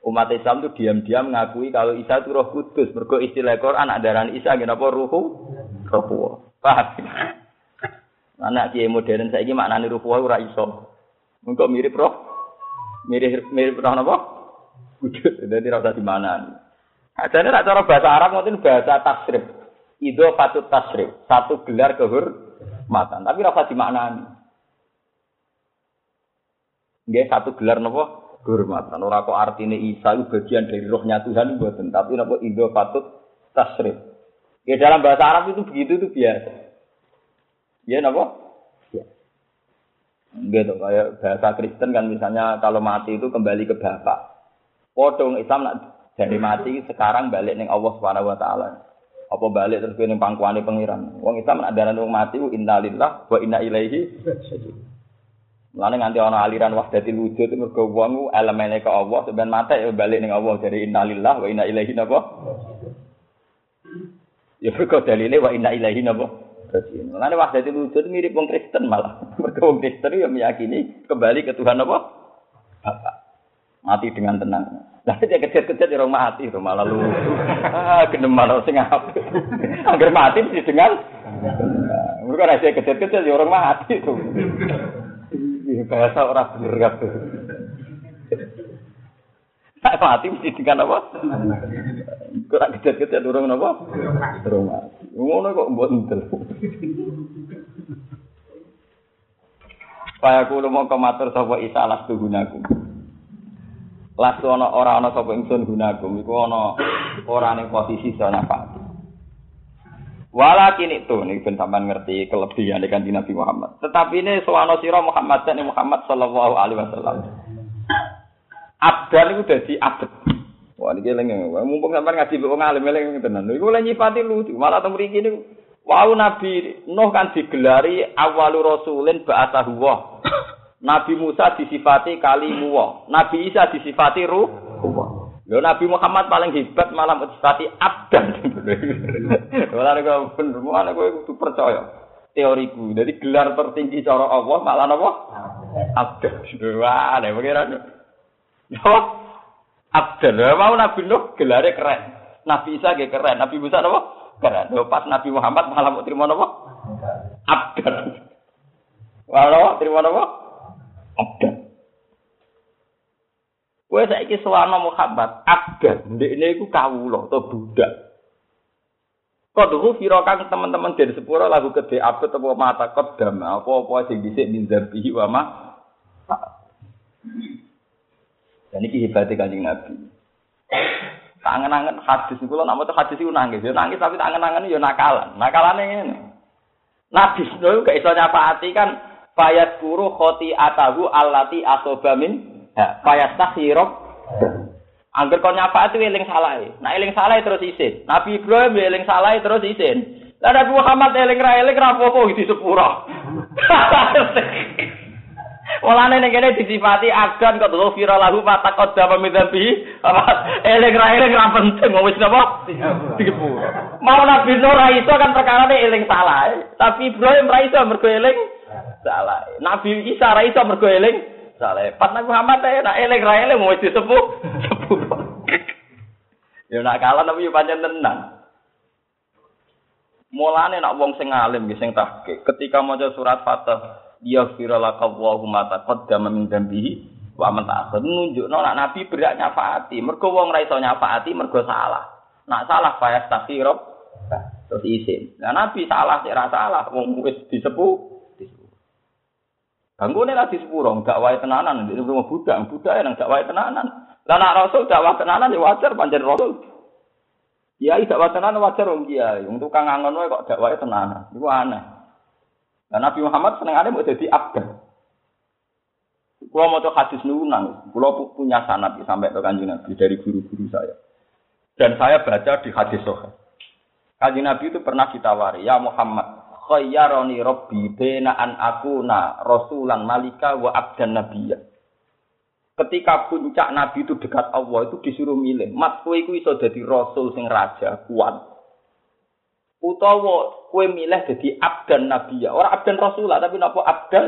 Umat Islam itu diam-diam mengakui kalau Isa itu Roh Kudus. Mergo istilah Quran adaran Isa kenapa ruhu? Roh Allah. Paham? Anak kiai modern saya ini maknanya ruh Allah ora iso. Engkau mirip roh? Mirip mirip roh napa? Kudus. Jadi rasa di mana? Adanya tak cara bahasa Arab mungkin bahasa tasrif. Itu patut tasrif. Satu gelar kehormatan. Tapi rasa dimaknani. Nggih satu gelar nopo kehormatan. Ora kok artinya Isa itu bagian dari rohnya Tuhan mboten, tapi nopo ido patut tasrif. Ya dalam bahasa Arab itu begitu itu biasa. Ya nopo? Ya. Gitu kayak bahasa Kristen kan misalnya kalau mati itu kembali ke bapak. Podong Islam nak jadi mati sekarang balik neng Allah Subhanahu wa taala. Apa balik terus ning pangkuane pangeran. Wong Islam ada wong mati innalillah wa inna ilaihi Mulane nganti ana aliran wahdatil wujud mergo wong elemene ke Allah sampean mati ya balik ning Allah jadi innalillah wa inna ilaihi napa? Ya mergo dalile wa inna ilaihi napa? Mulane wahdatil wujud mirip wong Kristen malah. Mergo wong Kristen ya meyakini kembali ke Tuhan apa? Bapak. Mati dengan tenang. Lah dia kejar-kejar di rumah mati, rumah lalu ah kena malah sing apa? Agar mati mesti dengan mereka rasa kejar-kejar di orang mati tuh. Bahasa orang bener kabeh. mati mesti dengan apa? Kok kejar-kejar di orang apa? Rumah. Ngono kok mbok entel. Kaya kulo mau matur sapa isa alas tuhunaku. Lasu ana ora ana sapa ingsun gunagum iku ana ora ning posisi sanafat. Walakin itu nih ben sampean ngerti kelebihan dengan Nabi Muhammad. Tetapi ini soano sira Muhammad dan Muhammad sallallahu alaihi wasallam. Abdan itu dadi abad. Wah niki lengen mumpung sampean ngaji wong alim eling tenan. Iku lha nyipati lucu. Malah teng mriki niku wau Nabi Nuh kan digelari awalu rasulin ba'athahu Nabi Musa disifati kalimu Nabi Isa disifati ruh. Lho Nabi Muhammad paling hebat malah disifati abdan. Ora kok bener, mana kowe kudu percaya teoriku. Jadi gelar tertinggi cara Allah malah napa? Abdan. Wah, nek pengiran. Yo. Abdan. Mau Nabi Nuh gelare keren. Nabi Isa ge keren. Nabi Musa napa? Karena pas Nabi Muhammad malah mau terima apa? Abdan. Walau terima apa? Abdan. Kowe saiki sowana Muhammad, abdan, ndekne iku kawula atau budak. Kodhu firokan teman-teman dari sepuro lagu gede abet apa mata kodam apa-apa sing dhisik min zambihi wa ma Dan ini hebatnya kanjeng Nabi. Tangan-tangan hadis itu, nak maca hadis itu nangis, ya nangis tapi tangan-tangan ya nakalan. Nakalane ngene. Nabi itu gak iso nyafaati kan payat guru khoti atahu allati asobamin payat takhirok Angger kon nyafaati eling salah. Nah eling salah terus isin. Nabi Ibrahim eling salah terus isin. Lah Nabi Muhammad eling ra eling ra apa-apa di sepuro. Mulane ning kene disifati agan kok ghafira lahu ma taqaddama min dzambi. Eling ra eling ra penting wis napa? Sepuro. Mau Nabi Nuh ra iso kan perkara eling salah. Tapi Ibrahim ra iso mergo eling salah. Nabi Isa ra iso mergo eling salah. Pat Nabi Muhammad ya nak elek ra elek mau disepuh. Sepuh. Ya nak kalah tapi yo pancen tenan. Mulane nak wong sing alim sing tahke ketika maca surat Fatah ya firalaka Allahumma taqaddama min dzambihi wa man ta'akhir nunjukno nak nabi berak nyafaati mergo wong ra iso nyafaati mergo salah nak salah payah takhirab terus isin nah nabi salah sik ra salah wong wis disepuh Bangunnya lagi sepuro, wae tenanan, di rumah budak, budak yang wae tenanan. Lah nak rasul wae tenanan ya wajar panjen rasul. Ya wae tenanan wajar wong kiai, wong tukang ngangon wae kok wae tenanan. Iku aneh. Lah Nabi Muhammad senengane mau jadi abdan. Kulo mau hadis nunang, kulo punya sanad sampai ke kanjeng Nabi dari guru-guru saya. Dan saya baca di hadis Sahih. Kanjeng Nabi itu pernah ditawari, ya Muhammad, khayyarani rabbi bena an akuna rasulan malika wa abdan nabiyya. Ketika puncak nabi itu dekat Allah itu disuruh milih, mat kowe iku iso dadi rasul sing raja kuat. Utawa kowe milih dadi abdan nabiyya, ora abdan rasul tapi napa abdan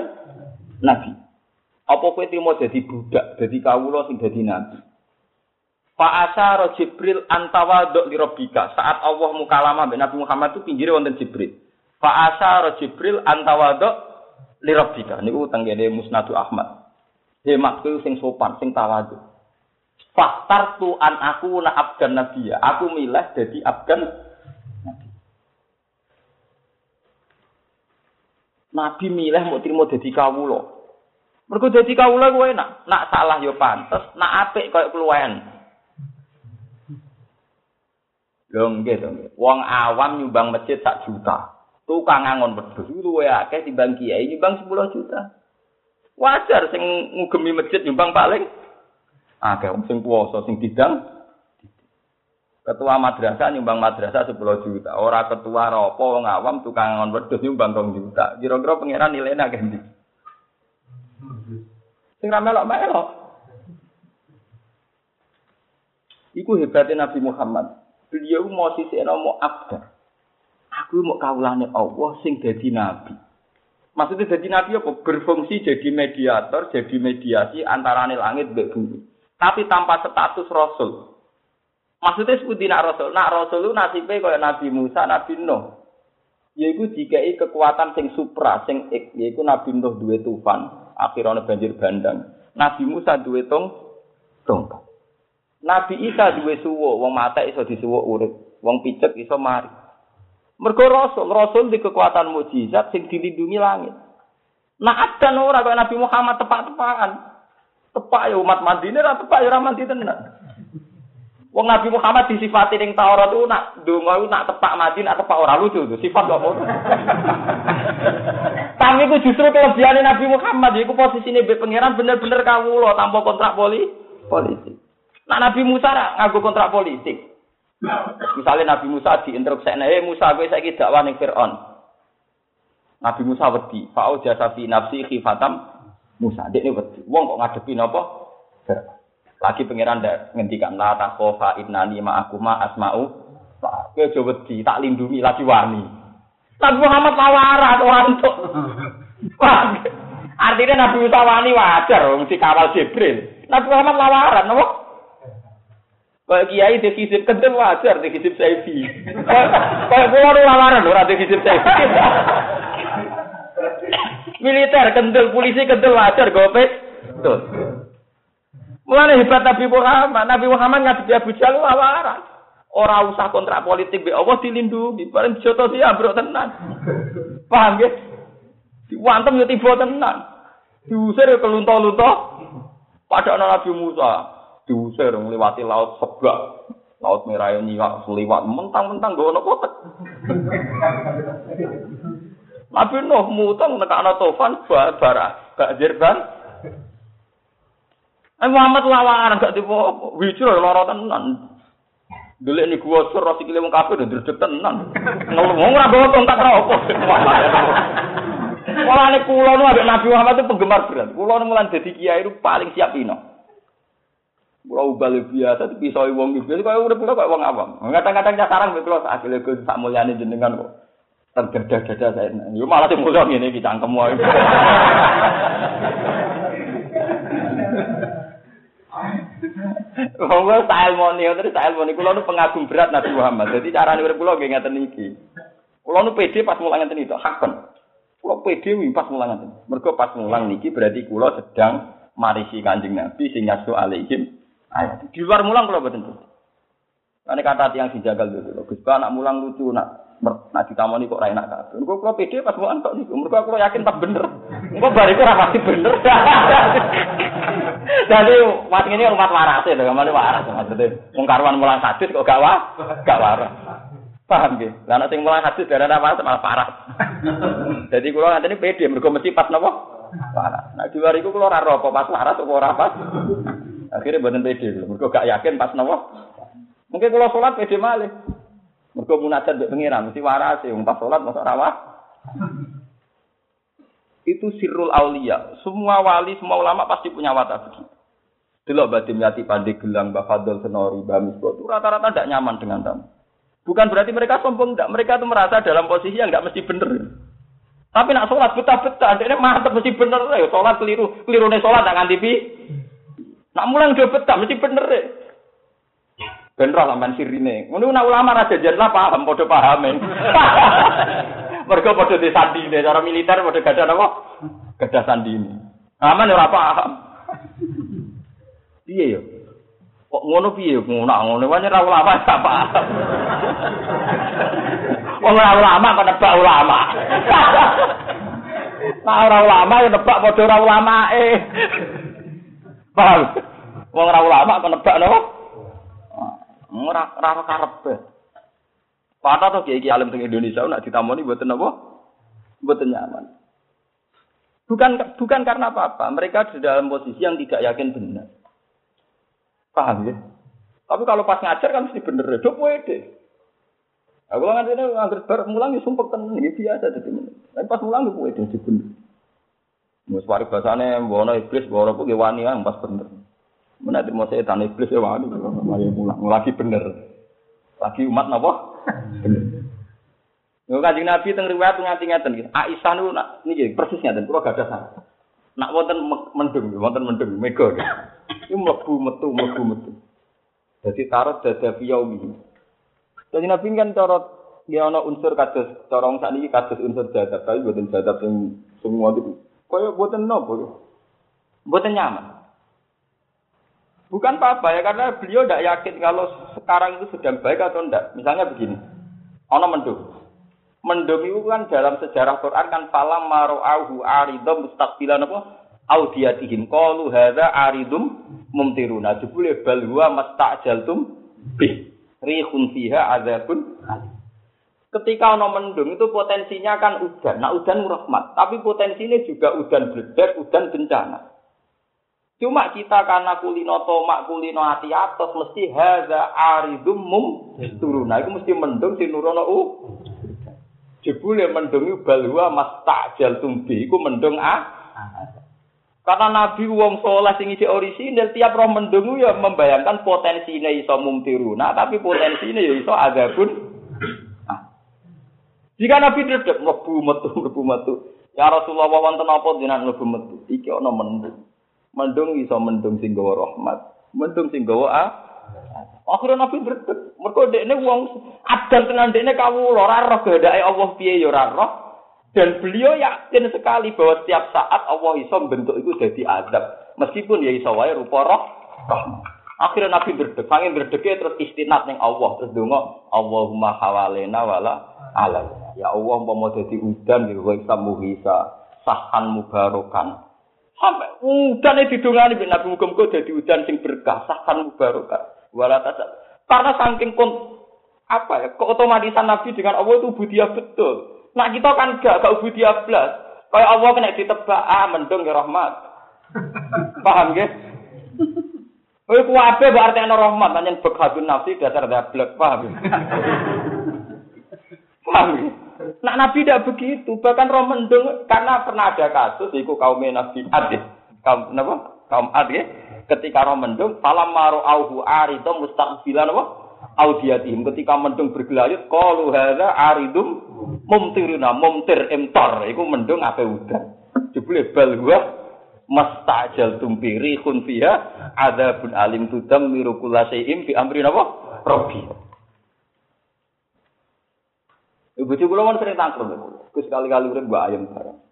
nabi. Apa kowe trimo dadi budak, dadi kawula sing dadi nabi. Fa asyara Jibril antawaduk li rabbika. Saat Allah mukalama Nabi Muhammad itu pinggire wonten Jibril. Fa asyara Jibril antawadok li rabbika. Niku tenggene Musnadu Ahmad. Hematku sing sopan, sing tawadu. tu an aku na abdan nabiya. Aku milih jadi abdan nabi. Nabi milih mau terima jadi kawulo. Mergo dadi kawula kuwi enak. Nak salah yo pantes, nak apik koyo keluwen. Lho nggih to. Wong awam nyumbang masjid sak juta. Tukang ngangon wedhus luwe akeh timbang kiai nyumbang 10 juta. Wajar sing ngugemi masjid nyumbang paling akeh wong sing puasa sing didang ketua madrasah nyumbang madrasah 10 juta. Ora ketua apa wong awam tukang ngangon wedhus nyumbang 2 juta. Kira-kira pangeran nilainya akeh ndi? Sing ra melok-melok. Iku hebatnya Nabi Muhammad. Beliau mau sisi mau abdah. Aku mau kaulane Allah sing jadi nabi. Maksudnya jadi nabi apa? Berfungsi jadi mediator, jadi mediasi antara langit dan bumi. Tapi tanpa status rasul. Maksudnya seperti nak rasul. Nak rasul itu nasibnya kayak Nabi Musa, Nabi Nuh. Yaitu dikai kekuatan sing supra, sing ik. Yaitu Nabi Nuh dua tufan. Akhirnya banjir bandang. Nabi Musa dua tong. Tongkat. Nabi Isa dua suwo. Wong mata iso disuwo urip. Wong picek iso mari. Mergo rasul, rasul di kekuatan mukjizat sing dilindungi langit. Nah ada ora kaya Nabi Muhammad tepak-tepakan. Tepak ya umat Madinah ra tepak ya ra mandi tenan. Wong Nabi Muhammad disifati ning Taurat itu nak donga nak tepak mati nak tepak ora lucu tuh sifat kok ngono. Tapi itu justru kelebihan Nabi Muhammad iku posisine be pangeran bener-bener kawula tanpa kontrak poli politik. Nah Nabi Musa nganggo kontrak politik. Misalnya Nabi Musa diinstruksi, eh Musa saya dakwah ning Fir'aun. Nabi Musa wedi, fa'au jasa fi nafsi khifatam Musa. Ini wedi. Wong kok ngadepi napa? Lagi pangeran ndak ngendikan la takhofa innani ma'akuma asma'u. Pak, kowe aja wedi, tak lindungi lagi wani. Nabi Muhammad lawaran ora entuk. Artinya Nabi Musa wani wajar wong kawal Jibril. Nabi Muhammad lawaran napa? Kayak kiai di kisip kendel wajar di kisip saifi. Kayak pulau nu lamaran ora di kisip saifi. Militer kendel, polisi kendel wajar gopes. Tuh. Mulane hebat Nabi Muhammad. Nabi Muhammad ngadepi Abu Jahal lawaran. Ora usah kontrak politik be Allah dilindungi. Bareng joto dia bro tenan. Paham ya? Diwantem yo tiba tenan. Diusir yo kelunto-lunto. Padahal Nabi Musa diusir melewati laut sebak. Laut merah yang nyiwak seliwat mentang-mentang gak ono kotak. Nabi Nuh mutang nekakno tofan bara banjir ban. Eh Muhammad lawan gak tipe wijro lara tenan. Dulu ini gua sur rasi kile wong kabeh udah dredeg tenan. Ngeluh wong ora bawa tongkat ra opo. Mulane kula nu Nabi Muhammad itu penggemar berat. Kula nu mulai dadi kiai itu paling siap ino. Pulau ubal biasa, tapi pisau wong. Jadi kalau udah pulau kayak wong awam. Kadang-kadang sarang betul, akhirnya gue tak mulyani jenengan kok. Tergada-gada saya. Yo malah sing mulia ngene iki cangkem wae. Wong gue style moni, terus style moni. Kulo nu pengagum berat Nabi Muhammad. Jadi cara nih kulo gak ngeten iki. Kulo nu pede pas mulang ngeten itu, hakon. Kulo pede pas mulang ngeten. Mergo pas mulang niki berarti kulo sedang marisi kanjeng Nabi sing nyasu alaihim Di luar mulang kalau betul. Ini kata tiang si jagal dulu. Gus anak mulang lucu nak nak ditamoni kok enak kabeh. Engko kula pede pas mulang tok niku. Mergo kula yakin pas bener. Engko bariku ora pasti bener. Jadi mas ini umat waras ya, ke mana waras maksudnya. Wong karuan mulang sadis kok gak wah, gak waras. Paham nggih? Lah nek sing mulang hadis darah apa malah parah. Jadi kula ngateni pede mergo mesti pas napa? Parah. Nah di luar iku kula apa pas waras apa ora. Akhirnya buatan pede dulu. Mereka gak yakin pas nopo. Mungkin kalau sholat pede malih. Mereka munajat mbek pengiran mesti waras ya. Pas sholat masa rawah. Itu sirrul aulia. Semua wali, semua ulama pasti punya watak begitu. Delok badim yati pandi gelang, Mbak Senori, Mbak rata-rata tidak nyaman dengan tamu. Bukan berarti mereka sombong, enggak. Mereka itu merasa dalam posisi yang enggak mesti bener. Tapi nak sholat betah-betah, dia mantep mesti bener. Ya, sholat keliru, keliru nih sholat tak nganti Nak mulang do betah mesti bener e. Ben roh sampean sirine. Ngono nak ulama raja lah paham padha pahame. Mergo padha di sandine cara militer padha gadah napa? Gadah sandine. Aman ora paham. Piye yo? Kok ngono piye ngono ngono wae ora ulama gak paham. Wong ora ulama kok nebak ulama. Nah ora ulama ya nebak padha ora ulama eh. Paham? Wong ora ulama kok nebak napa? Ora ora karepe. Patah to kiai alim teng Indonesia nak ditamoni mboten napa? Mboten nyaman. Bukan bukan karena apa-apa, mereka di dalam posisi yang tidak yakin benar. Paham ya? Tapi kalau pas ngajar kan mesti bener, do pede. Aku nganti ini nganggur bar mulang ya sumpah tenan, ya biasa jadi. Tapi pas mulang ya jadi bener. Mus waris bahasane mbono iblis mbono ku wani kan pas bener. Menak mau setan iblis ya wani mari mulang lagi bener. Lagi umat napa? Bener. Yo kanjeng Nabi teng riwayat nganti ngeten iki. Aisyah niku niki persis ngeten kula gadah sana. Nak wonten mendung, wonten mendung mega. Iku mlebu metu mlebu metu. Jadi tarot dada fiyaumi. Jadi Nabi kan cara ya ana unsur kados cara sakniki kados unsur jadab tapi boten jadab sing semua itu Kaya buatan nopo. Buatan nyaman. Bukan apa-apa ya, karena beliau tidak yakin kalau sekarang itu sedang baik atau tidak. Misalnya begini, ono mendung. Mendung itu kan dalam sejarah Quran kan falam maro'ahu aridum mustaqbilan apa? Audiyatihim qalu hadza aridum mumtiruna. Jebule bal huwa mastajaltum bih. Rihun fiha adzabun alim. Ketika ono mendung itu potensinya kan udan. Nah udan rahmat, tapi potensinya juga udan bledek, udan bencana. Cuma kita karena kulino tomak, kulino hati atas mesti haza aridum mum turun. Nah itu mesti mendung si nurono u. Jebule mendung itu balwa mas takjal tumbi, itu mendung ah. Karena Nabi wong soleh sing isi orisinil tiap roh mendung ya membayangkan potensinya iso mumtiruna, tapi potensinya ya iso pun. Jika Nabi dedek mlebu metu mlebu metu. Ya Rasulullah wonten apa jenengan mlebu metu? Iki ana mendung. Mendung iso mendung sing gawa rahmat. Mendung sing gawa ah. Akhirnya Nabi berdek. Mereka dekne wong adan tenan dekne kawula ora roh kehendake Allah piye ya ora roh. Dan beliau yakin sekali bahwa setiap saat Allah iso bentuk itu jadi azab. Meskipun ya iso wae rupa roh. Akhirnya Nabi berdek, sangin berdeknya terus istinat ning Allah terus donga Allahumma hawalena wala ala. Ya Allah mau jadi udan di wa muhisa sahan mubarokan. Sampai udan itu didongani Nabi muga-muga jadi udan sing berkah sahan mubarokan. Wala Karena saking kon apa ya keotomatisan Nabi dengan Allah itu budia betul. Nah kita kan gak gak budia belas. Kayak Allah kena ditebak ah mendung ya rahmat. Paham ya? Kowe kuwabe berarti ana rahmat, nyen bekhadun nafsi dasar dablek, paham? paham? Nah Nabi tidak begitu, bahkan roh mendung karena pernah ada kasus iku kaum Nabi Ad. Kaum napa? Kaum Ad ya. Ketika roh mendung, falam maru auhu arido mustaqbilan apa? Audiatihim ketika mendung bergelayut qalu hadza aridum mumtiruna mumtir imtar iku mendung apa udan. Jebule bal huwa mastajal tumpiri khun fiha adzabun alim tudam miru kullaseim bi amri napa robbi Ibu cucu kula sering tangkrut Gus kali-kali urip mbak ayam bareng.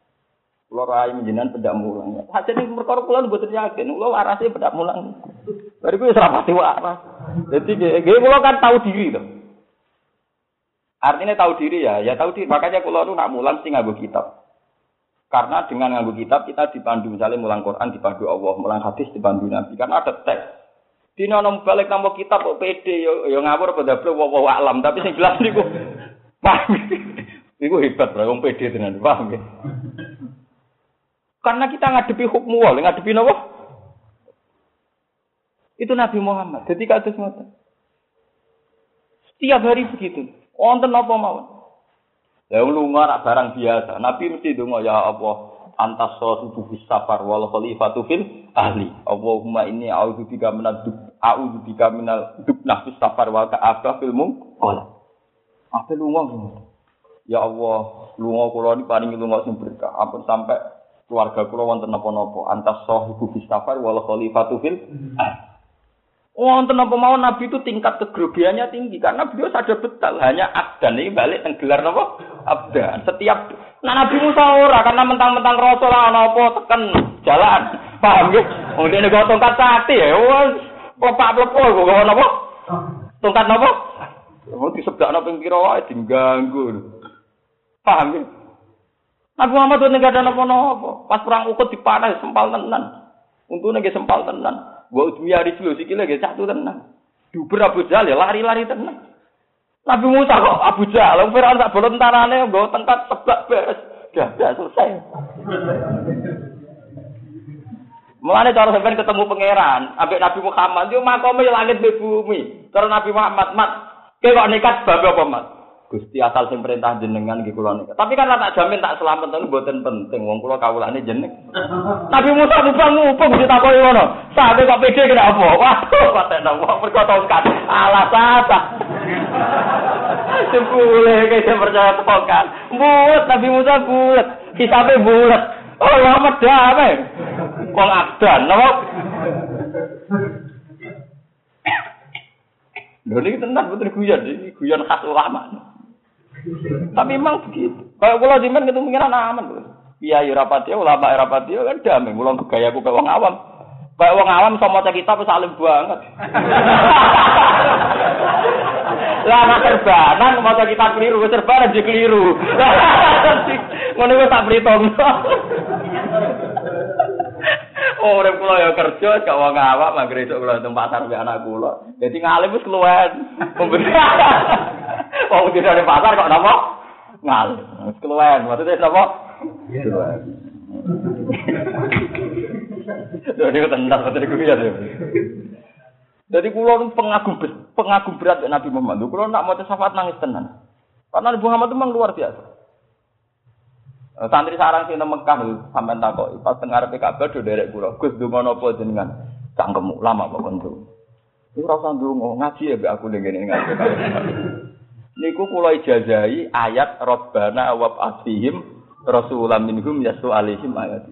Kula ayam jenengan pedak mulang. Ini perkara kula mboten yakin, kula warase pedak mulang. Bariku wis pati waras. Dadi nggih kula kan tahu diri to. Artinya tahu diri ya, ya tahu diri. Makanya kula nu nak mulang sing nganggo kitab. Karena dengan nganggo kitab kita dipandu misalnya mulang Quran dipandu Allah, mulang hadis dipandu Nabi. Karena ada teks. Di nono balik nama kitab kok pede yo yo ngawur pada beliau wow alam tapi sing jelas niku paham. Niku hebat bro, wong pede tenan, paham ya? Karena kita ngadepi hukum wal, ngadepi napa? Itu Nabi Muhammad. Jadi kados ngoten. Setiap hari begitu. Wonten apa mawon? Ya lunga nak barang biasa. Nabi mesti donga ya Allah antas subuh safar wal khalifatu fil ahli. Allahumma inni a'udzu bika minal dub a'udzu bika minal dubnah fis safar wal ka'abah fil mungqala. Apa lunga Ya Allah, lunga kula ni paling lunga sing berkah. Ampun sampai keluarga kula wonten napa-napa. Antas fis safar wal khalifatu fil ahli. Wonten apa mau Nabi itu tingkat kegrogiannya tinggi karena beliau sadar betul hanya abdan ini balik tenggelar nopo abdan setiap nah Nabi Musa ora karena mentang-mentang Rasul ana apa tekan jalan paham ya mungkin nek tongkat sakti ya wes lepak lepo kok napa tongkat napa mau disebutkan apa yang kira wae diganggu. Paham ya Nabi Muhammad itu nggak ada nopo-nopo pas perang ukut dipanah sempal tenan. Untungnya nggak sempal tenan Wa udmiya rijlu sikile nggih satu tenan. Duber Abu Jahal ya lari-lari tenan. Nabi Musa kok Abu Jahal, Firaun tak bolon tanane nggo tengkat tebak beres. Dah, selesai. Mulane cara sampean ketemu pangeran, ambek Nabi Muhammad yo makome langit be bumi. Cara Nabi Muhammad, mat, kowe kok nekat bab apa, Mat? Gusti asal sing perintah jenengan nggih kula nika. Tapi kan tak jamin tak selamat niku mboten penting. Wong kula kawulane jeneng. Tapi Musa mubang mubang ditakoki ngono. Sampe kok pede kena apa? Waduh, paten apa? Mergo tongkat. Alas apa? Sepule saya percaya tongkat. Bulat Nabi Musa bulat. Hisabe bulat. Oh, lama damai. Wong abdan, napa? Lho ini tenan betul guyon, guyon khas ulama. Tapi memang begitu. Kalau kula jimen ketemu pengiran aman. Iya ya rapati ulama rapati kan damai. Kula gaya aku wong awam. Kayak wong awam sama maca kitab salim banget. Lah anak serbanan maca kitab keliru, serbanan jadi keliru. Ngono wis tak perhitung. Oh, urip kula ya kerja gak wong awak mangger esuk kula nang pasar mbek anak kula. Dadi ngalim wis keluwen. Wong tidak ada pasar kok napa? Ngal. Wis keluwen. Maksudnya napa? Keluwen. Jadi tenang betul iku ya. Jadi kulo pengagum pengagum berat Nabi Muhammad. Kulo nak mau syafaat nangis tenan. Karena Nabi Muhammad itu memang luar biasa. Santri sarang sing nang Mekah sampean takoki pas teng arepe Ka'bah do derek kula. Gus donga napa jenengan? Cangkemmu lama kok konco. Iku ora usah ndonga, ngaji ya mbek aku ning ngene ngaji. Niku kula ijazahi ayat Rabbana wa asihim rasulam minhum yasu alaihim ayat.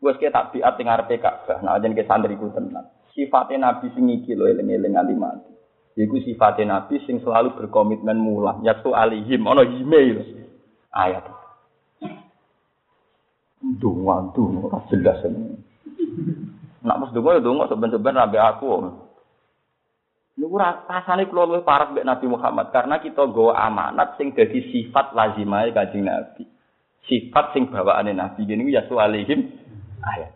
Wes ke tak biat teng arepe Ka'bah. Nah jenenge santriku tenan. Sifatnya Nabi sing iki lho eling-eling nganti mati. Iku sifatnya Nabi sing selalu berkomitmen mulang. Yaktu alihim, ono email. Ayat. Dungan, dungan, jelas ini. Nak pas dungo ya dungo sebenarnya nabi aku. Niku rasane kula luwih parah Nabi Muhammad karena kita gawa amanat sing dadi sifat lazimah Kanjeng Nabi. Sifat sing bawaane Nabi niku ya alihim ayat.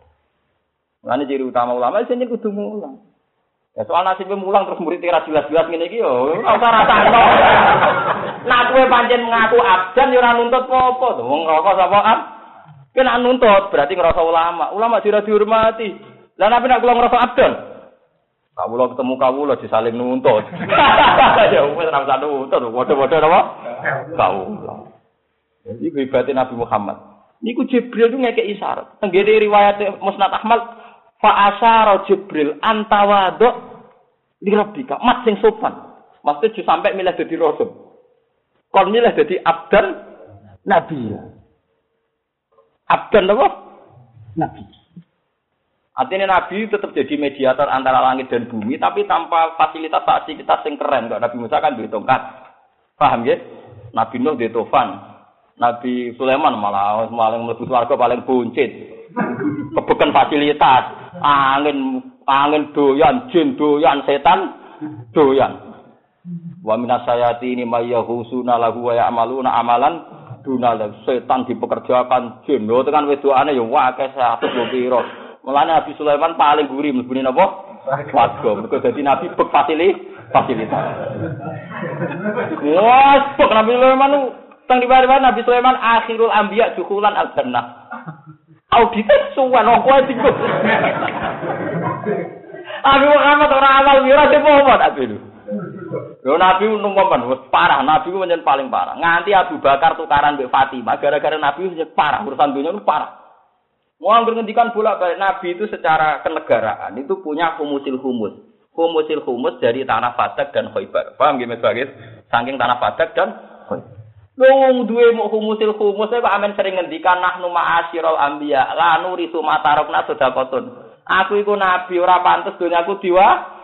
Mulane ciri utama ulama sing kudu mulang. Ya soal nasibnya mulang terus murid ora jelas-jelas ngene iki yo ora usah. Nah kowe pancen ngaku abdan yo ora nuntut to. Wong rokok sapa ab? Kena nuntut berarti ngerasa ulama. Ulama dira dihormati. Lah nabi nak kula ngerasa abdan. Kawula ketemu kawula disaling nuntut. ya wis ora usah nuntut, padha-padha napa? Kawula. Jadi ibadah Nabi Muhammad. Niku Jibril itu ngekek isyarat. Tenggene riwayat Musnad Ahmad fa Jibril antawaduk di rabbika mat sing sopan. Maksudnya sampai milih jadi rasul. Kon milih jadi abdan nabi. Abdan apa? Nabi. Artinya Nabi tetap jadi mediator antara langit dan bumi, tapi tanpa fasilitas fasilitas yang keren. Kok Nabi Musa kan duit tongkat, paham ya? Nabi Nuh di tofan, Nabi Sulaiman malah paling mlebu warga paling buncit. Kebukan fasilitas, angin angin doyan, jin doyan, setan doyan. Wa minas sayati ini mayyahusuna lahu wa ya'maluna amalan dunal setan dipekerjakan jin. Lho tekan wedokane ya wae satu piro. Mulane Nabi Sulaiman paling gurih mlebune napa? Warga. Mergo dadi nabi bek fasili fasilitas. Wah, bek Nabi Sulaiman nu teng riwayat Nabi Sulaiman akhirul anbiya dukulan al jannah. Audit suwan kok kowe tinggal. Abi Muhammad ora awal mira sepo apa lu. Lho Nabi numpan wis parah, Nabi ku paling parah. Nganti Abu Bakar tukaran mbek Fatimah gara-gara Nabi parah, urusan dunia itu parah. Mau ngendikan bolak balik Nabi itu secara kenegaraan itu punya humusil humus. Humusil humus dari tanah Fadak dan Khaybar. Paham gimana sebagai saking tanah Fadak dan Khaybar. Wong duwe mau humusil humus kok amen sering ngendikan nahnu ma'asyiral anbiya la nurisu matarokna sedekatun. Aku iku nabi ora pantes donyaku diwa.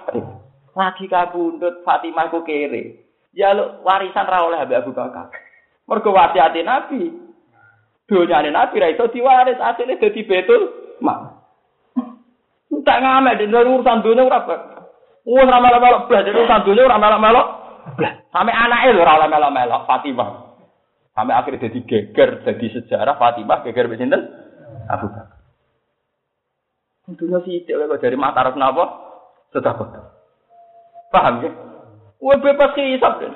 Lagi kabundut Fatimah ku kere. Ya lu warisan ra oleh Abu Bakar. Mergo wasiate nabi. Donyane Nabi ra iso diwaris, asline dadi betul mak. Tak ngamek di urusan dunia ora apa. Wong ora melok-melok blas, urusan dunia ora melok-melok. Sampai anake lho ora melok-melok Fatimah. Sampai akhirnya jadi geger, jadi sejarah Fatimah geger mbek sinten? Abu Bakar. Dunia sih kok dari mata arep napa? Sudah Paham ya? Wah bebas hisab deh.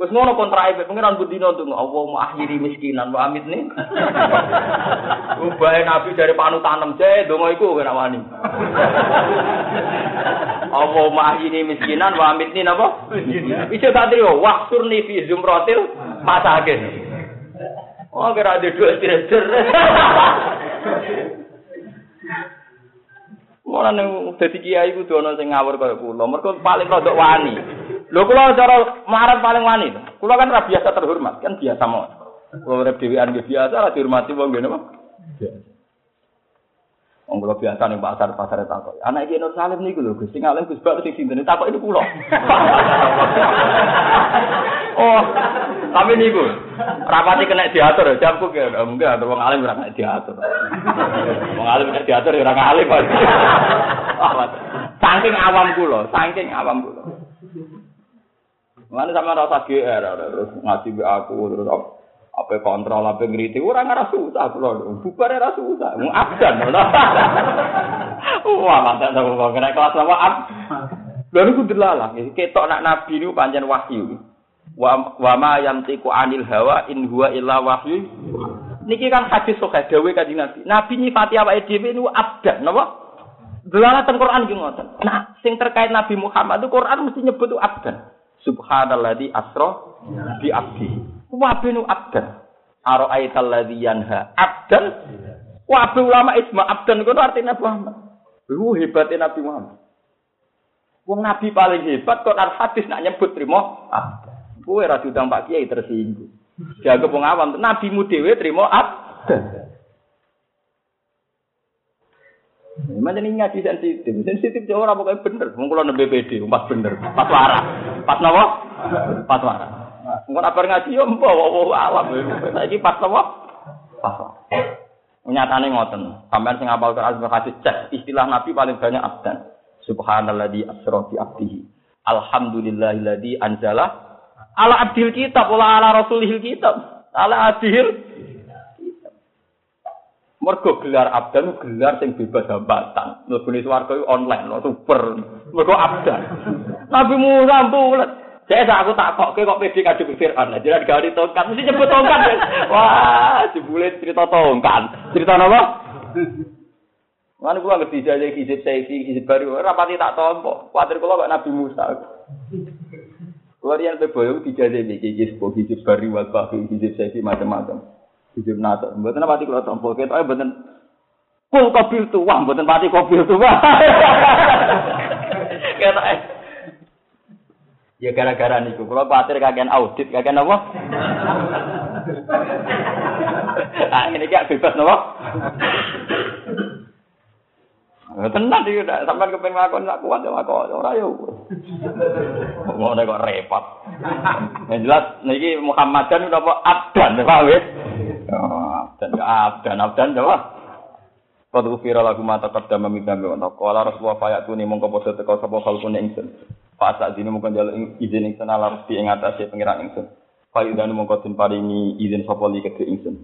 Wes ngono kontrak ibu pengiran budino tuh Allah mau akhiri miskinan wa amit nih. Ubah nabi dari panutan je dongo iku kena wani. Allah mau akhiri miskinan wa amit nih napa? Bisa tak trio waksur nih fi zumrotil masakin. Oh kira ada dua trader. Ora nang dadi kiai kudu ana sing ngawur kaya kula. Mergo paling rodok wani. Lho kula cara marah paling wani. Kula kan ra terhormat, kan biasa mau. Kula urip dhewean biasa ra dihormati wong ngene? Biasa. Wong kula biasa ning pasar pasar takok. Anak iki Nur Salim niku lho Gus sing alim Gus Bak sing sinten takok ini kula. oh, tapi niku rapati kena diatur jamku ke mungkin ada wong alim ora kena diatur. Wong alim kena diatur ya ora alim. Saking awam kula, saking awam kula. Mana sama rasa GR, terus ngaji be aku, terus apa kontrol apa ngerti? Orang nggak susah kalau bubar era susah. Mau abdan wah mantap sama bang kena kelas apa? Ab lalu kudu lalang ketok nak nabi ini panjang wahyu. Wa wa ma yantiku anil hawa in huwa illa wahyu. Niki kan hadis sahih dawe kanjeng nabi. Nabi nyifati awake dhewe niku abdan napa? Delalatan Quran ki ngoten. Nah, sing terkait Nabi Muhammad itu Quran mesti nyebut abdan. Subhanalladzi asra bi abdi. Wabinu abdan. Aro aital ladzi yanha abdan. Wabi ulama isma abdan itu artinya Muhammad. Lu hebatnya Nabi Muhammad. Wong Nabi paling hebat kok al hadis nak nyebut trimo abdan. Kowe ra Pak Kiai tersinggung. Jaga wong awam, nabimu dhewe trimo abdan. Macam ini ngaji sensitif, sensitif jauh orang pokoknya bener. Mungkin kalau BPD, pas bener, pas waras, pas nawa, pas waras. Mungkin apa ngaji yo mbak, wow alam. Lagi pas nawa, pas. Nyatane ngoten, sampean sing apal Quran hadis cek istilah Nabi paling banyak abdan. Subhanalladzi asra bi abdihi. Alhamdulillahilladzi anzala ala abdil kitab wala ala rasulihil kitab. Ala abdil Mergo gelar abdan gelar sing bebas hambatan. Mlebune swarga online lho super. Mergo abdan. Nabi Musa bulat. Saya aku tak kok kok pede kadung Fir'aun. Jadi ada gawe tongkat mesti nyebut tongkat. Wah, jebule cerita tongkat. Cerita apa? Mana kula ngerti jaja kisip saya kisip baru rapati tak tompo. Kuatir kula kok Nabi Musa. Kula riyen pe boyo dijajah iki kisip kisip baru wal bahi kisip saya macam-macam. Hijab nata. Mboten pati kula tampa. Ketoke mboten kul kobil tuwa, mboten pati kobil tuwa. Ketoke. Ya gara-gara niku kula kuwatir kagian audit, kagian apa? ah, ini kayak bebas napa? Tenan iki udah sampean kepen ngakon sak kuat ya ngakon ora ya. Ngono kok repot. Yang jelas niki Muhammadan udah apa abdan paham ya? abdan abdan abdan coba Qad ghufira lagu mata qaddama min dambi wa qala rasulullah fayatuni mongko padha teka sapa kalkune ingsun. Fa sak dine mongko njaluk izin ingsun ala rusti ing atase pengiran ingsun. Fa idane mongko den paringi izin sapa li kedhe ingsun.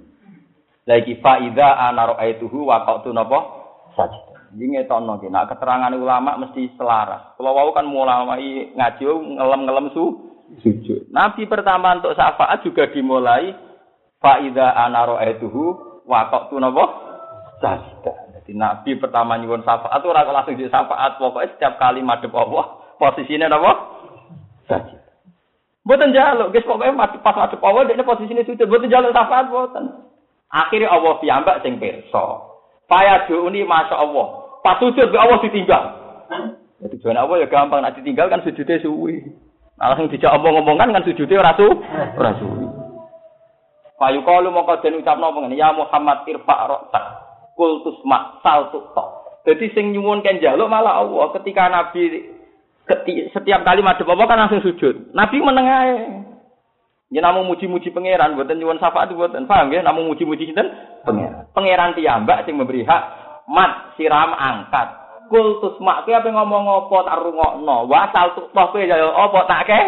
Lagi fa idza ana ra'aituhu wa qatu napa sajid. Iki ngetokno ki nek keterangan ulama mesti selaras. Kalau wau kan mulai ngaji ngelem-ngelem su sujud. Nabi pertama untuk syafaat juga dimulai Faida anaro etuhu wakok tu nopo sajda. Jadi Nabi pertama nyuwun syafaat ora langsung di syafaat pokoknya setiap kali madhep Allah posisinya nopo sajda. Boten jaluk, guys madhep pas madhep Allah dia posisinya sujud. Boten jaluk syafaat boten. Akhirnya Allah piyambak sing pirsa. Ini masya Allah. Pas sujud be Allah ditinggal. Jadi tujuan Allah ya gampang, nak ditinggal kan sujudnya suwi. Langsung dijak Allah ngomongan kan sujudnya ora su, ora suwi. Fayu kalu mongko den ucapno ngene ya Muhammad irfa rokta kultus mak sal tukto. Jadi sing nyuwun kan malah Allah ketika Nabi keti, setiap kali madhep apa kan langsung sujud. Nabi meneng ae. Ya namung muji-muji pangeran, mboten nyuwun syafaat mboten. Paham ya? Namung muji-muji sinten? Pangeran. Pangeran piyambak sing memberi hak mat siram angkat. Kultus mak kuwi apa ngomong apa tak rungokno. Wa sal tukto kowe ya apa tak ke?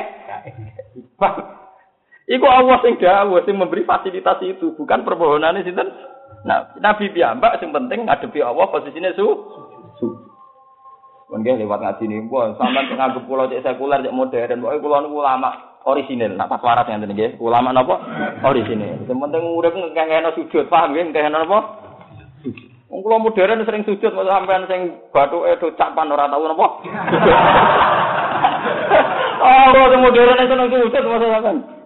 Iku Allah sing dawuh sing memberi fasilitas itu, bukan permohonane sinten. Nah, Nabi piyambak sing penting ngadepi Allah posisine su. su. Mungkin lewat ngaji nih, gua sampai nganggep pulau cek sekuler cek modern, pokoknya pulau niku ulama orisinil, nak pas waras yang tadi ulama nopo orisinil. Yang penting urip ngekehno sujud, paham ya? Ngekehno nopo? Wong kula modern sering sujud, masa sampean sing bathuke do capan ora tau napa? Oh, kula modern sing sujud masa sampean.